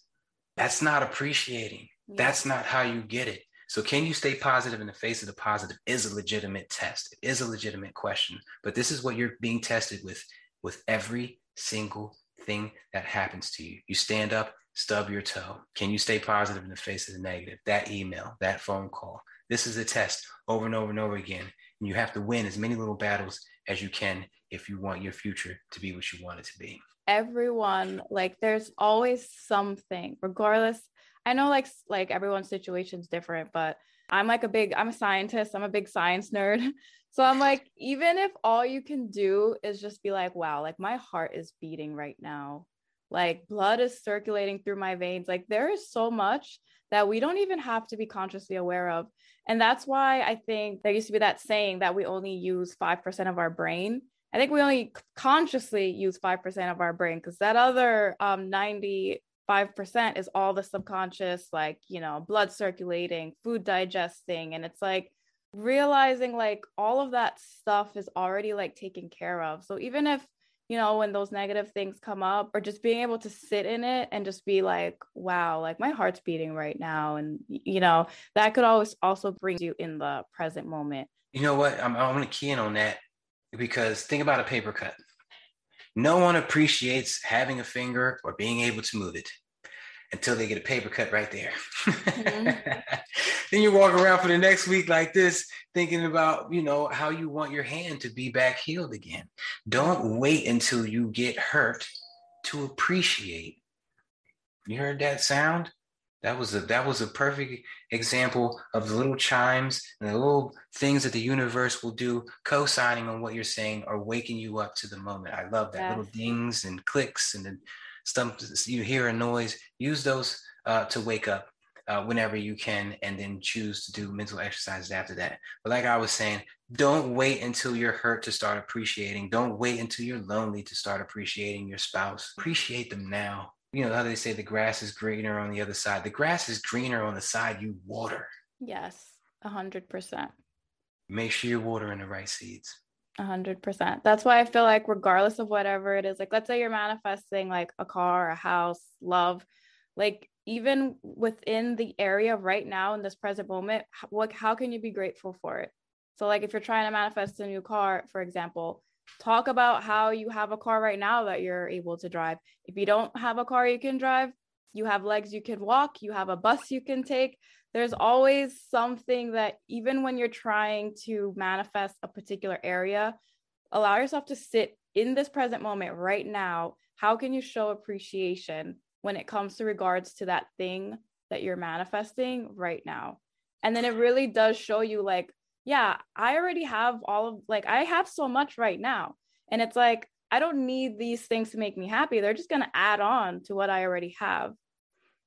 That's not appreciating. Yeah. That's not how you get it. So can you stay positive in the face of the positive is a legitimate test. It is a legitimate question. But this is what you're being tested with with every single thing that happens to you. You stand up, stub your toe. Can you stay positive in the face of the negative? That email, that phone call. This is a test over and over and over again. And you have to win as many little battles as you can if you want your future to be what you want it to be. Everyone, like there's always something, regardless. I know like like everyone's situation is different, but I'm like a big I'm a scientist, I'm a big science nerd. So I'm like, even if all you can do is just be like, wow, like my heart is beating right now. Like blood is circulating through my veins. Like there is so much that we don't even have to be consciously aware of. And that's why I think there used to be that saying that we only use 5% of our brain. I think we only consciously use 5% of our brain because that other um, 95% is all the subconscious, like, you know, blood circulating, food digesting. And it's like realizing like all of that stuff is already like taken care of. So even if you know, when those negative things come up, or just being able to sit in it and just be like, wow, like my heart's beating right now. And, you know, that could always also bring you in the present moment. You know what? I'm, I'm going to key in on that because think about a paper cut. No one appreciates having a finger or being able to move it until they get a paper cut right there. Mm-hmm. then you walk around for the next week like this, thinking about, you know, how you want your hand to be back healed again. Don't wait until you get hurt to appreciate. You heard that sound? That was a that was a perfect example of the little chimes and the little things that the universe will do, co-signing on what you're saying or waking you up to the moment. I love that yes. little dings and clicks and then some you hear a noise, use those uh, to wake up uh, whenever you can, and then choose to do mental exercises after that. But like I was saying, don't wait until you're hurt to start appreciating. Don't wait until you're lonely to start appreciating your spouse. Appreciate them now. You know how they say the grass is greener on the other side. The grass is greener on the side you water. Yes, a hundred percent. Make sure you're watering the right seeds. Hundred percent. That's why I feel like regardless of whatever it is, like let's say you're manifesting like a car, a house, love, like even within the area right now in this present moment, what how can you be grateful for it? So like if you're trying to manifest a new car, for example, talk about how you have a car right now that you're able to drive. If you don't have a car you can drive, you have legs you can walk, you have a bus you can take there's always something that even when you're trying to manifest a particular area allow yourself to sit in this present moment right now. How can you show appreciation when it comes to regards to that thing that you're manifesting right now? And then it really does show you like yeah i already have all of like i have so much right now. And it's like i don't need these things to make me happy. They're just going to add on to what i already have.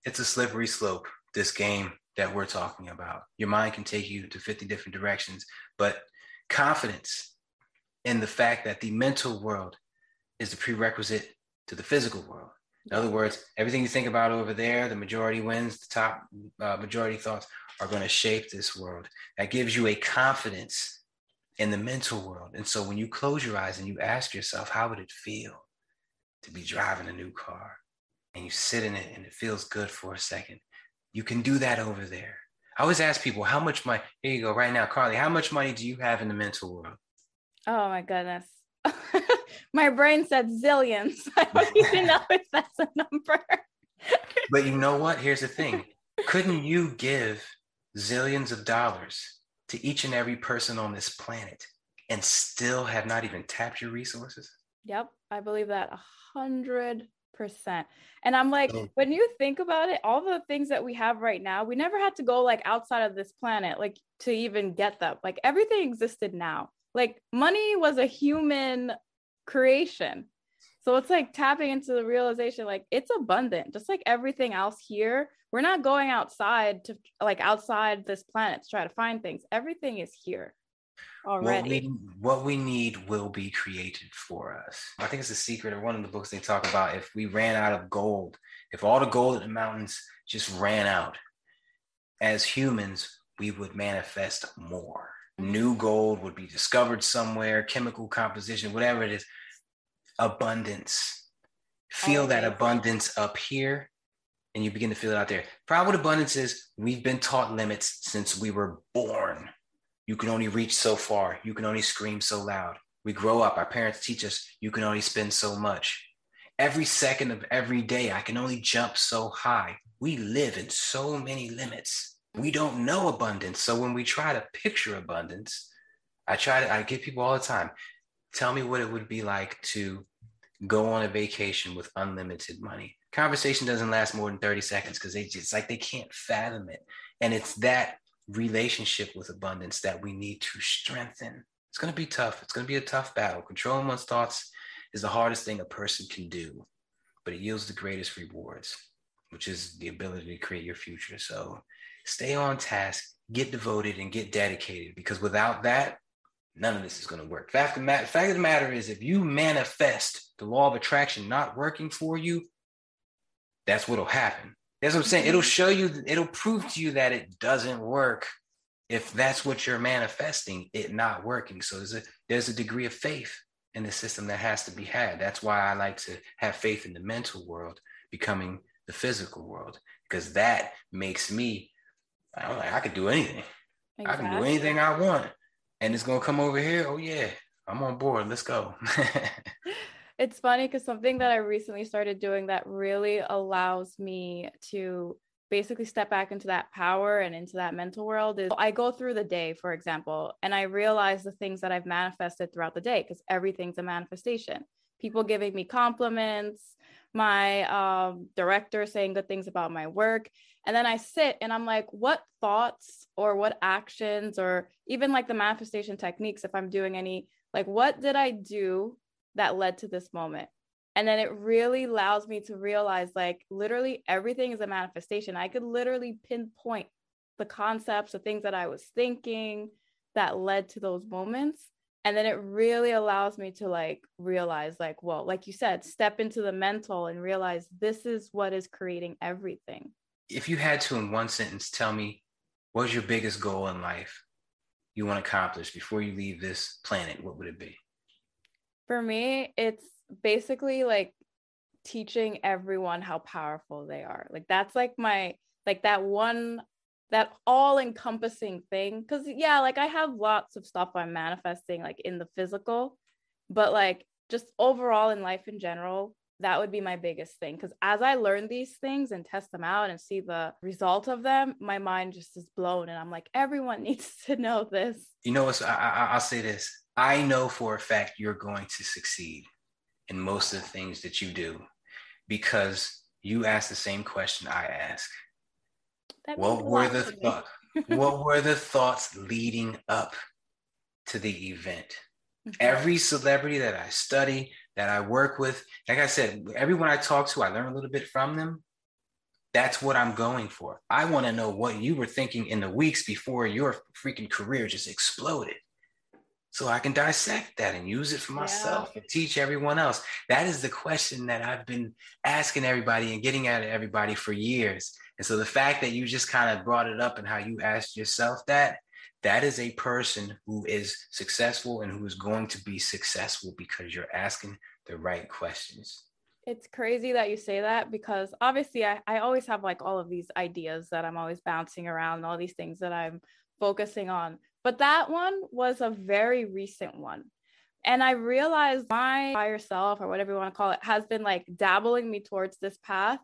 It's a slippery slope this game that we're talking about. Your mind can take you to 50 different directions, but confidence in the fact that the mental world is the prerequisite to the physical world. In other words, everything you think about over there, the majority wins, the top uh, majority thoughts are going to shape this world. That gives you a confidence in the mental world. And so when you close your eyes and you ask yourself, how would it feel to be driving a new car? And you sit in it and it feels good for a second. You can do that over there. I always ask people, how much money? Here you go, right now, Carly. How much money do you have in the mental world? Oh my goodness. my brain said zillions. I don't even know if that's a number. but you know what? Here's the thing. Couldn't you give zillions of dollars to each and every person on this planet and still have not even tapped your resources? Yep, I believe that a hundred percent. And I'm like, oh. when you think about it, all the things that we have right now, we never had to go like outside of this planet, like to even get them. Like everything existed now. Like money was a human creation. So it's like tapping into the realization like it's abundant, just like everything else here. We're not going outside to like outside this planet to try to find things. Everything is here already. What we, what we need will be created for us. I think it's a secret or one of the books they talk about. If we ran out of gold, if all the gold in the mountains just ran out, as humans, we would manifest more. New gold would be discovered somewhere, chemical composition, whatever it is. Abundance. Feel that abundance up here and you begin to feel it out there. Problem with abundance is we've been taught limits since we were born. You can only reach so far. You can only scream so loud. We grow up, our parents teach us you can only spend so much. Every second of every day, I can only jump so high. We live in so many limits. We don't know abundance. So when we try to picture abundance, I try to, I get people all the time, tell me what it would be like to go on a vacation with unlimited money. Conversation doesn't last more than 30 seconds because they just like they can't fathom it. And it's that relationship with abundance that we need to strengthen. It's going to be tough. It's going to be a tough battle. Controlling one's thoughts is the hardest thing a person can do, but it yields the greatest rewards, which is the ability to create your future. So stay on task, get devoted, and get dedicated because without that, none of this is going to work. Fact of, the fact of the matter is, if you manifest the law of attraction not working for you, that's what'll happen. That's what I'm saying. It'll mm-hmm. show you, it'll prove to you that it doesn't work if that's what you're manifesting, it not working. So there's a there's a degree of faith in the system that has to be had. That's why I like to have faith in the mental world becoming the physical world, because that makes me I'm like, I could do anything. Exactly. I can do anything I want. And it's gonna come over here. Oh yeah, I'm on board. Let's go. it's funny because something that I recently started doing that really allows me to basically step back into that power and into that mental world is I go through the day, for example, and I realize the things that I've manifested throughout the day because everything's a manifestation. People giving me compliments, my um, director saying good things about my work. And then I sit and I'm like, what thoughts or what actions or even like the manifestation techniques, if I'm doing any, like, what did I do that led to this moment. And then it really allows me to realize like literally everything is a manifestation. I could literally pinpoint the concepts, the things that I was thinking that led to those moments. And then it really allows me to like realize, like, well, like you said, step into the mental and realize this is what is creating everything. If you had to, in one sentence, tell me what's your biggest goal in life you want to accomplish before you leave this planet, what would it be? For me, it's basically like teaching everyone how powerful they are. Like that's like my like that one that all encompassing thing cuz yeah, like I have lots of stuff I'm manifesting like in the physical, but like just overall in life in general, that would be my biggest thing because as i learn these things and test them out and see the result of them my mind just is blown and i'm like everyone needs to know this you know what I, I, i'll say this I know for a fact you're going to succeed in most of the things that you do because you ask the same question I ask. what were the thoughts? what were the thoughts leading up to the event? Mm-hmm. Every celebrity that I study, that I work with, like I said, everyone I talk to, I learn a little bit from them. That's what I'm going for. I want to know what you were thinking in the weeks before your freaking career just exploded so I can dissect that and use it for myself yeah. and teach everyone else. That is the question that I've been asking everybody and getting at everybody for years. And so the fact that you just kind of brought it up and how you asked yourself that, that is a person who is successful and who is going to be successful because you're asking the right questions. It's crazy that you say that because obviously I, I always have like all of these ideas that I'm always bouncing around, all these things that I'm focusing on. But that one was a very recent one. And I realized my higher self, or whatever you want to call it, has been like dabbling me towards this path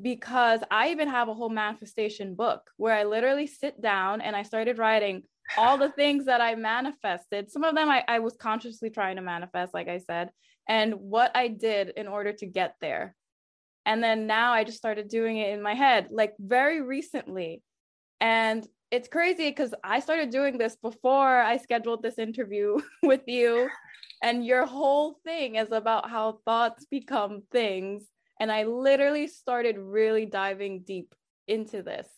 because I even have a whole manifestation book where I literally sit down and I started writing all the things that I manifested. Some of them I, I was consciously trying to manifest, like I said, and what I did in order to get there. And then now I just started doing it in my head, like very recently. And it's crazy because I started doing this before I scheduled this interview with you. And your whole thing is about how thoughts become things. And I literally started really diving deep into this.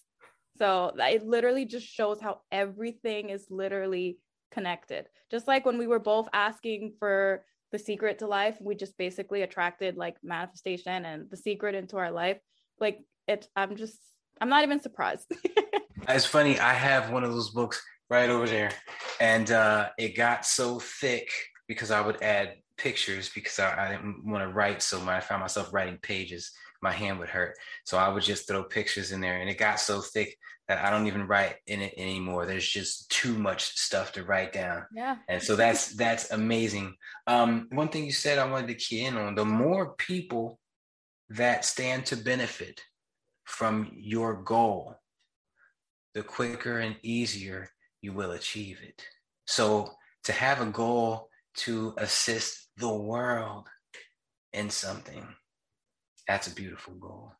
So it literally just shows how everything is literally connected. Just like when we were both asking for the secret to life, we just basically attracted like manifestation and the secret into our life. Like it, I'm just, I'm not even surprised. it's funny. I have one of those books right over there, and uh, it got so thick because I would add pictures because I, I didn't want to write so much. I found myself writing pages my hand would hurt. So I would just throw pictures in there and it got so thick that I don't even write in it anymore. There's just too much stuff to write down. Yeah. And so that's that's amazing. Um, one thing you said I wanted to key in on the more people that stand to benefit from your goal, the quicker and easier you will achieve it. So to have a goal to assist the world in something that's a beautiful goal.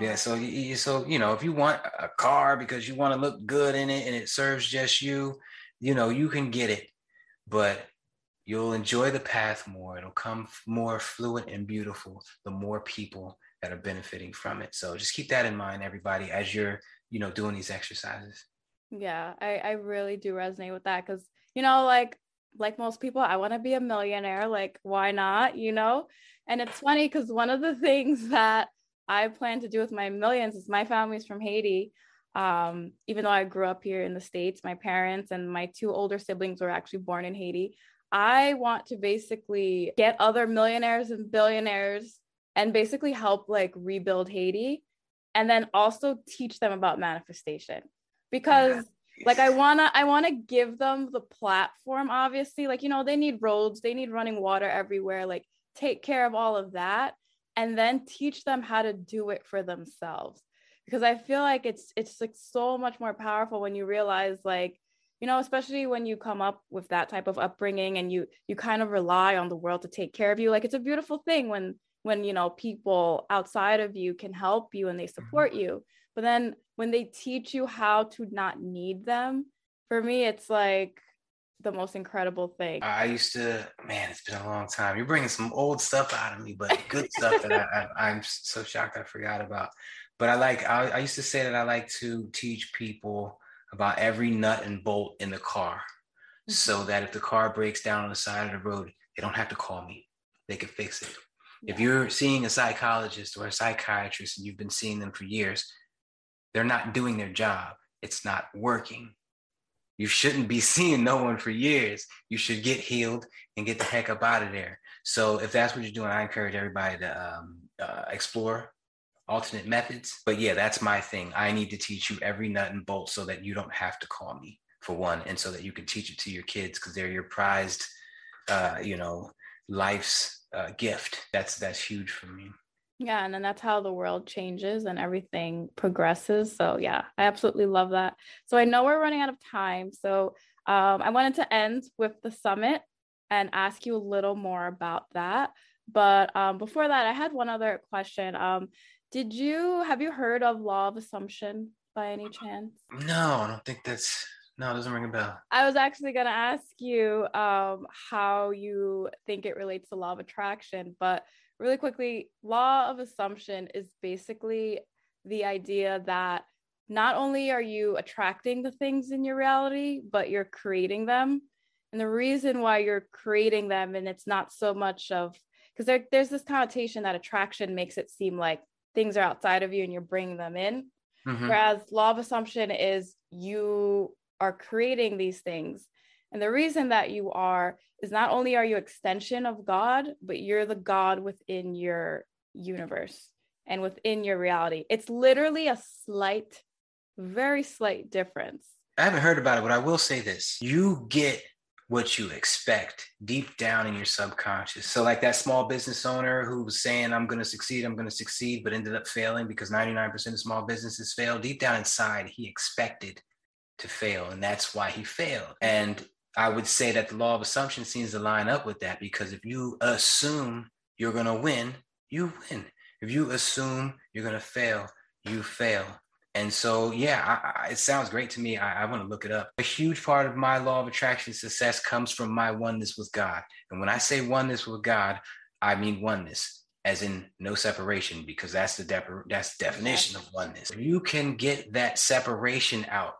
Yeah, mm. so you, so you know, if you want a car because you want to look good in it and it serves just you, you know, you can get it, but you'll enjoy the path more. It'll come more fluent and beautiful the more people that are benefiting from it. So just keep that in mind, everybody, as you're, you know, doing these exercises. Yeah, I I really do resonate with that because you know, like like most people, I want to be a millionaire. Like, why not? You know, and it's funny because one of the things that I plan to do with my millions is my family's from Haiti. Um, even though I grew up here in the States, my parents and my two older siblings were actually born in Haiti. I want to basically get other millionaires and billionaires and basically help like rebuild Haiti and then also teach them about manifestation because like I want to I want to give them the platform obviously. Like you know they need roads they need running water everywhere. Like take care of all of that and then teach them how to do it for themselves. Because i feel like it's it's like so much more powerful when you realize like you know especially when you come up with that type of upbringing and you you kind of rely on the world to take care of you. Like it's a beautiful thing when when you know people outside of you can help you and they mm-hmm. support you but then when they teach you how to not need them for me it's like the most incredible thing. I used to, man, it's been a long time. You're bringing some old stuff out of me, but good stuff that I, am so shocked I forgot about. But I like, I, I used to say that I like to teach people about every nut and bolt in the car mm-hmm. so that if the car breaks down on the side of the road, they don't have to call me. They can fix it. Yeah. If you're seeing a psychologist or a psychiatrist and you've been seeing them for years, they're not doing their job. It's not working you shouldn't be seeing no one for years. You should get healed and get the heck up out of there. So if that's what you're doing, I encourage everybody to um, uh, explore alternate methods. But yeah, that's my thing. I need to teach you every nut and bolt so that you don't have to call me for one, and so that you can teach it to your kids because they're your prized, uh, you know, life's uh, gift. That's that's huge for me. Yeah, and then that's how the world changes and everything progresses. So yeah, I absolutely love that. So I know we're running out of time. So um, I wanted to end with the summit and ask you a little more about that. But um, before that, I had one other question. Um, did you have you heard of law of assumption by any chance? No, I don't think that's no, it doesn't ring a bell. I was actually going to ask you um, how you think it relates to law of attraction, but really quickly, law of assumption is basically the idea that not only are you attracting the things in your reality, but you're creating them. And the reason why you're creating them, and it's not so much of because there, there's this connotation that attraction makes it seem like things are outside of you and you're bringing them in. Mm-hmm. Whereas law of assumption is you are creating these things and the reason that you are is not only are you extension of God, but you're the God within your universe and within your reality. It's literally a slight, very slight difference. I haven't heard about it, but I will say this. You get what you expect deep down in your subconscious. So, like that small business owner who was saying, I'm going to succeed, I'm going to succeed, but ended up failing because 99% of small businesses fail. Deep down inside, he expected to fail, and that's why he failed. And I would say that the law of assumption seems to line up with that because if you assume you're going to win, you win. If you assume you're going to fail, you fail. And so, yeah, I, I, it sounds great to me. I, I want to look it up. A huge part of my law of attraction success comes from my oneness with God. And when I say oneness with God, I mean oneness, as in no separation, because that's the de- that's the definition of oneness. You can get that separation out.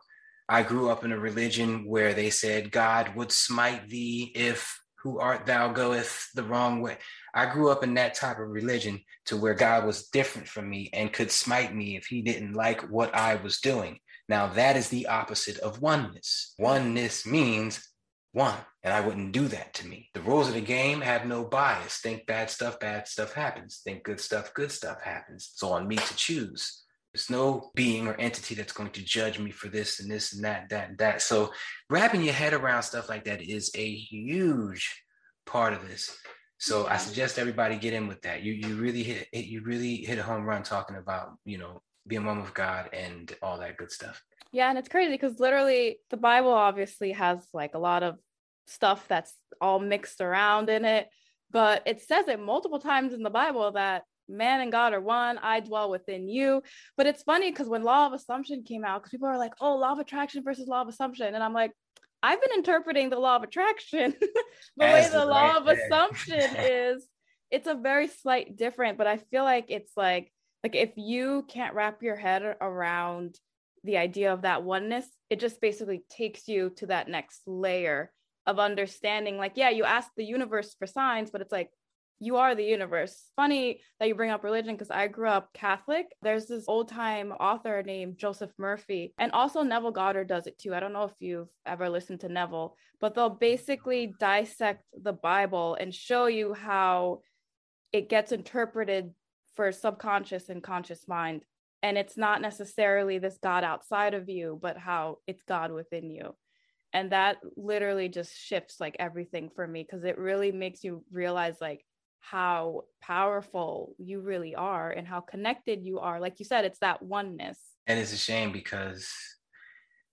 I grew up in a religion where they said God would smite thee if who art thou goeth the wrong way. I grew up in that type of religion to where God was different from me and could smite me if he didn't like what I was doing. Now, that is the opposite of oneness. Oneness means one, and I wouldn't do that to me. The rules of the game have no bias. Think bad stuff, bad stuff happens. Think good stuff, good stuff happens. It's on me to choose. There's no being or entity that's going to judge me for this and this and that, that, and that. So wrapping your head around stuff like that is a huge part of this. So I mm-hmm. suggest everybody get in with that. You you really hit you really hit a home run talking about you know being one with God and all that good stuff. Yeah, and it's crazy because literally the Bible obviously has like a lot of stuff that's all mixed around in it, but it says it multiple times in the Bible that man and God are one, I dwell within you. But it's funny because when law of assumption came out, because people are like, oh, law of attraction versus law of assumption. And I'm like, I've been interpreting the law of attraction the As way the, the law of assumption is. It's a very slight different, but I feel like it's like like if you can't wrap your head around the idea of that oneness, it just basically takes you to that next layer of understanding. Like, yeah, you ask the universe for signs, but it's like you are the universe. Funny that you bring up religion because I grew up Catholic. There's this old time author named Joseph Murphy, and also Neville Goddard does it too. I don't know if you've ever listened to Neville, but they'll basically dissect the Bible and show you how it gets interpreted for subconscious and conscious mind. And it's not necessarily this God outside of you, but how it's God within you and that literally just shifts like everything for me because it really makes you realize like how powerful you really are and how connected you are. Like you said, it's that oneness. And it's a shame because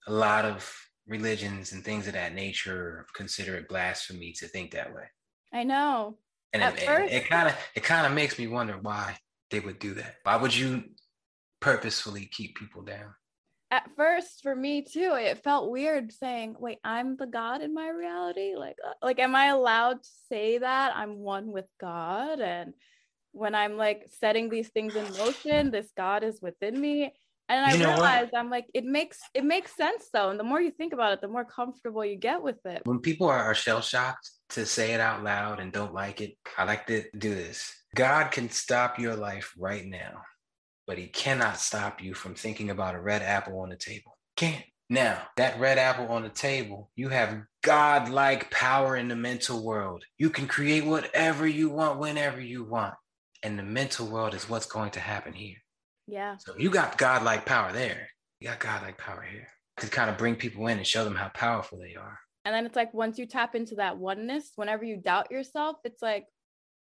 a lot of religions and things of that nature consider it blasphemy to think that way. I know. And At it, first, it kind of it kind of makes me wonder why they would do that. Why would you purposefully keep people down? At first for me too it felt weird saying wait i'm the god in my reality? Like uh, like am i allowed to say that i'm one with god? And when i'm like setting these things in motion this god is within me. And i realized i'm like it makes it makes sense though. And the more you think about it the more comfortable you get with it. When people are shell shocked to say it out loud and don't like it i like to do this. God can stop your life right now but he cannot stop you from thinking about a red apple on the table. Can't. Now, that red apple on the table, you have God-like power in the mental world. You can create whatever you want whenever you want. And the mental world is what's going to happen here. Yeah. So you got God-like power there. You got God-like power here to kind of bring people in and show them how powerful they are. And then it's like once you tap into that oneness, whenever you doubt yourself, it's like,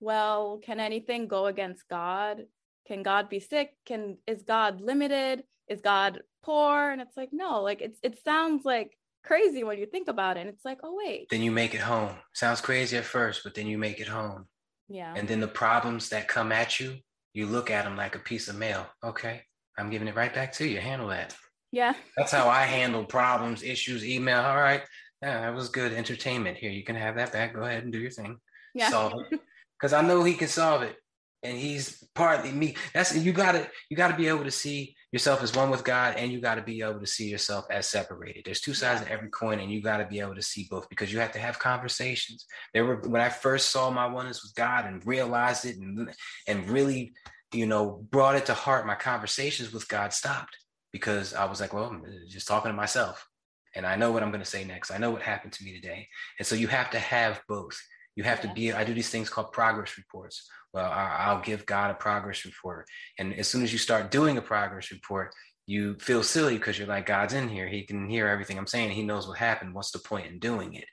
well, can anything go against God? Can god be sick? Can is god limited? Is god poor? And it's like no like it's it sounds like crazy when you think about it. And it's like oh wait. Then you make it home. Sounds crazy at first but then you make it home. Yeah. And then the problems that come at you you look at them like a piece of mail. Okay i'm giving it right back to you. Handle that. Yeah. That's how i handle problems issues email. All right. Yeah that was good entertainment. Here you can have that back. Go ahead and do your thing. Yeah. Solve it. Because i know he can solve it and he's partly me. That's you gotta you gotta be able to see yourself as one with god and you gotta be able to see yourself as separated. There's two sides of every coin and you gotta be able to see both because you have to have conversations. There were when i first saw my oneness with god and realized it and and really you know brought it to heart my conversations with god stopped because i was like well i'm just talking to myself and i know what i'm going to say next. I know what happened to me today. And so you have to have both. You have to be i do these things called progress reports well, I'll give God a progress report. And as soon as you start doing a progress report, you feel silly because you're like, God's in here. He can hear everything I'm saying. He knows what happened. What's the point in doing it?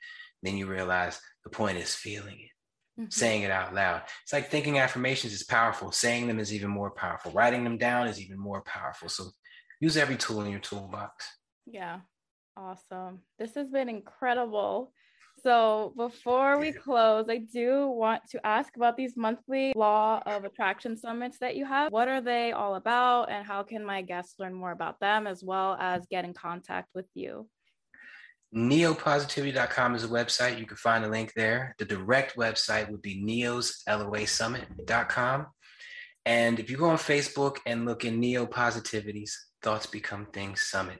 Then you realize the point is feeling it, mm-hmm. saying it out loud. It's like thinking affirmations is powerful. Saying them is even more powerful. Writing them down is even more powerful. So use every tool in your toolbox. Yeah. Awesome. This has been incredible. So before we close, I do want to ask about these monthly law of attraction summits that you have. What are they all about and how can my guests learn more about them as well as get in contact with you? neopositivity.com is a website. You can find a link there. The direct website would be neosloasummit.com. And if you go on Facebook and look in Neo Positivities, Thoughts Become Things Summit,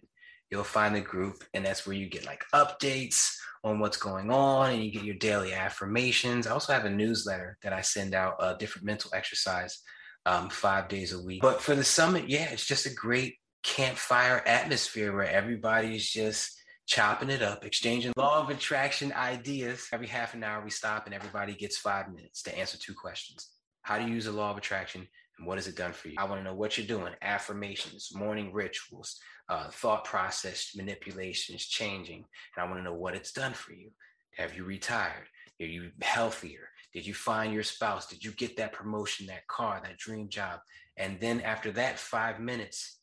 you'll find the group. And that's where you get like updates on what's going on and you get your daily affirmations. I also have a newsletter that I send out, a different mental exercise um, five days a week. But for the summit, yeah, it's just a great campfire atmosphere where everybody's just chopping it up, exchanging law of attraction ideas. Every half an hour, we stop and everybody gets five minutes to answer two questions. How do you use the law of attraction and what has it done for you? I want to know what you're doing, affirmations, morning rituals, uh, thought process manipulations changing. And I want to know what it's done for you. Have you retired? Are you healthier? Did you find your spouse? Did you get that promotion, that car, that dream job? And then after that five minutes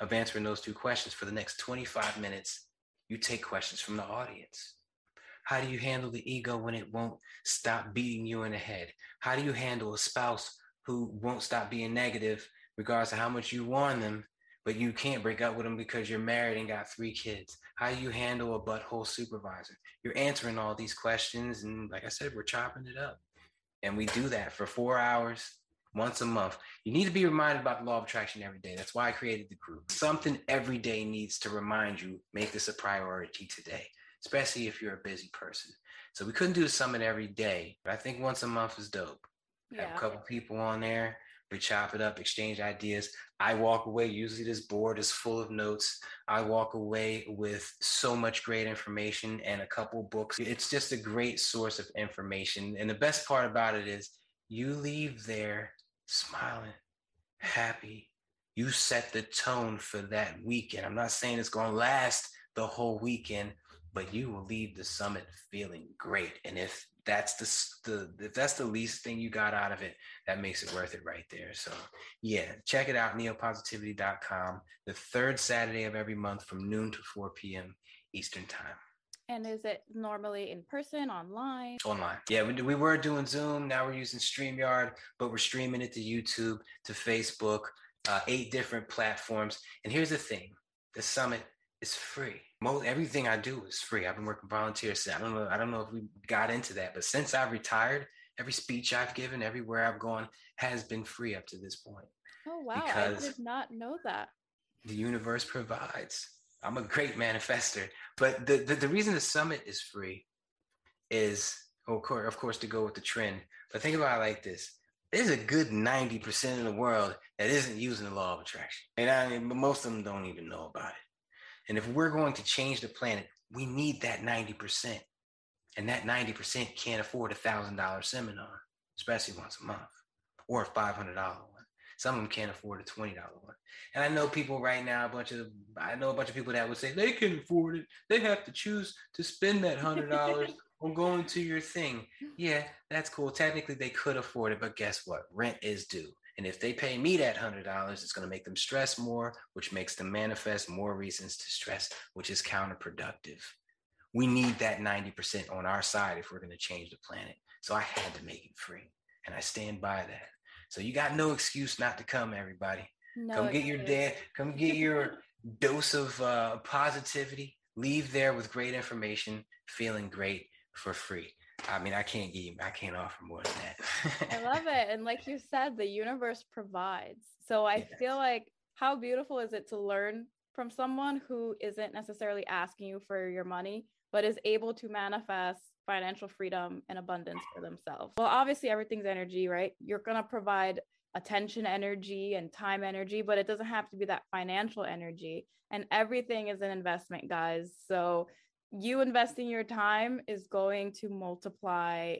of answering those two questions for the next 25 minutes, you take questions from the audience. How do you handle the ego when it won't stop beating you in the head? How do you handle a spouse who won't stop being negative, regardless of how much you warn them, but you can't break up with them because you're married and got three kids? How do you handle a butthole supervisor? You're answering all these questions. And like I said, we're chopping it up. And we do that for four hours once a month. You need to be reminded about the law of attraction every day. That's why I created the group. Something every day needs to remind you, make this a priority today, especially if you're a busy person. So we couldn't do the summit every day, but I think once a month is dope. Yeah. Have a couple people on there. We chop it up, exchange ideas. I walk away. Usually, this board is full of notes. I walk away with so much great information and a couple books. It's just a great source of information. And the best part about it is you leave there smiling, happy. You set the tone for that weekend. I'm not saying it's going to last the whole weekend, but you will leave the summit feeling great. And if that's the, the if that's the least thing you got out of it, that makes it worth it right there. So yeah, check it out, neopositivity.com, the third Saturday of every month from noon to 4 p.m. Eastern time. And is it normally in person, online? Online. Yeah, we, we were doing Zoom. Now we're using StreamYard, but we're streaming it to YouTube, to Facebook, uh, eight different platforms. And here's the thing the summit is free. Most everything I do is free. I've been working volunteer since I don't know. I don't know if we got into that, but since I've retired, every speech I've given, everywhere I've gone, has been free up to this point. Oh wow! I did not know that. The universe provides. I'm a great manifester. But the, the, the reason the summit is free is, oh, of course, of course, to go with the trend. But think about it like this. There's a good 90% of the world that isn't using the law of attraction. And I mean, most of them don't even know about it. And if we're going to change the planet, we need that 90%. And that 90% can't afford a $1,000 seminar, especially once a month, or a $500 one. Some of them can't afford a $20 one. And I know people right now, a bunch of I know a bunch of people that would say they can afford it. They have to choose to spend that hundred dollars on going to your thing. Yeah, that's cool. Technically they could afford it, but guess what? Rent is due. And if they pay me that hundred dollars, it's going to make them stress more, which makes them manifest more reasons to stress, which is counterproductive. We need that 90% on our side if we're going to change the planet. So I had to make it free. And I stand by that. So you got no excuse not to come, everybody. No come get your dad. Come get your dose of uh, positivity. Leave there with great information, feeling great for free. I mean, I can't give, I can't offer more than that. I love it, and like you said, the universe provides. So I yes. feel like how beautiful is it to learn from someone who isn't necessarily asking you for your money, but is able to manifest financial freedom and abundance for themselves. Well, obviously, everything's energy, right? You're going to provide attention energy and time energy, but it doesn't have to be that financial energy. And everything is an investment, guys. So, you investing your time is going to multiply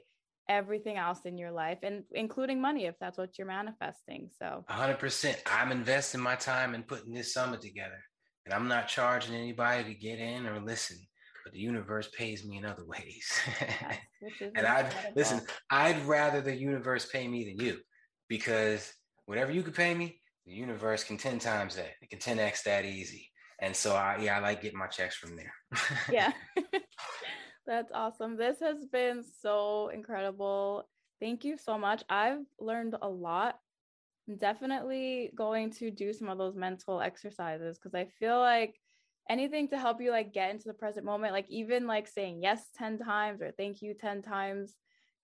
everything else in your life and including money if that's what you're manifesting so 100% i'm investing my time in putting this summit together and i'm not charging anybody to get in or listen but the universe pays me in other ways. and I'd listen, I'd rather the universe pay me than you because whatever you could pay me, the universe can 10 times that. It can 10x that easy. And so I yeah, I like getting my checks from there. yeah. That's awesome. This has been so incredible. Thank you so much. I've learned a lot. I'm definitely going to do some of those mental exercises because I feel like anything to help you like get into the present moment like even like saying yes 10 times or thank you 10 times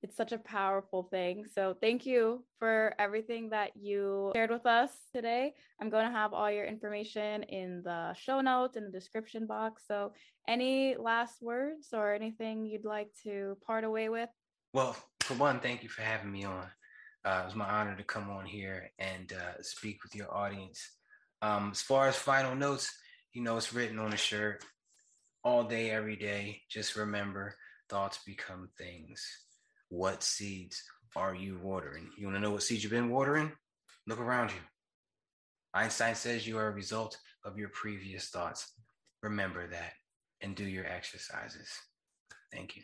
it's such a powerful thing. So thank you for everything that you shared with us today. I'm going to have all your information in the show notes in the description box. So any last words or anything you'd like to part away with? Well for one thank you for having me on. Uh, it was my honor to come on here and uh, speak with your audience. Um, as far as final notes you know, it's written on a shirt all day, every day. Just remember thoughts become things. What seeds are you watering? You want to know what seeds you've been watering? Look around you. Einstein says you are a result of your previous thoughts. Remember that and do your exercises. Thank you.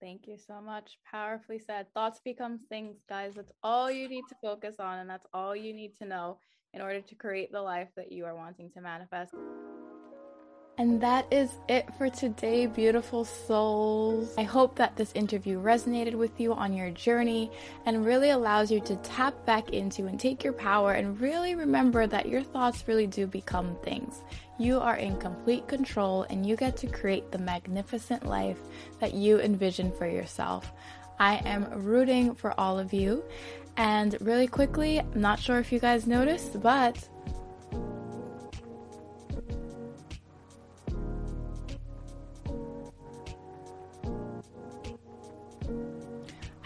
Thank you so much. Powerfully said. Thoughts become things, guys. That's all you need to focus on, and that's all you need to know in order to create the life that you are wanting to manifest. And that is it for today, beautiful souls. I hope that this interview resonated with you on your journey and really allows you to tap back into and take your power and really remember that your thoughts really do become things. You are in complete control and you get to create the magnificent life that you envision for yourself. I am rooting for all of you. And really quickly, I'm not sure if you guys noticed, but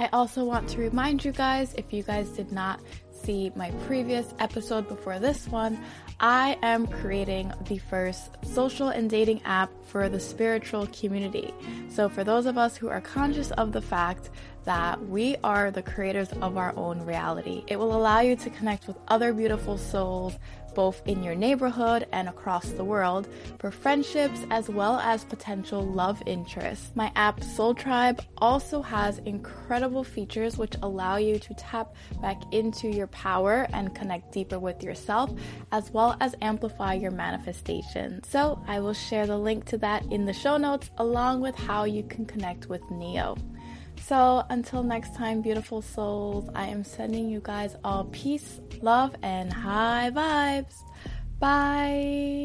I also want to remind you guys if you guys did not see my previous episode before this one, I am creating the first social and dating app for the spiritual community. So, for those of us who are conscious of the fact that we are the creators of our own reality, it will allow you to connect with other beautiful souls both in your neighborhood and across the world for friendships as well as potential love interests. My app Soul Tribe also has incredible features which allow you to tap back into your power and connect deeper with yourself as well as amplify your manifestation. So, I will share the link to that in the show notes along with how you can connect with Neo. So until next time, beautiful souls, I am sending you guys all peace, love, and high vibes. Bye.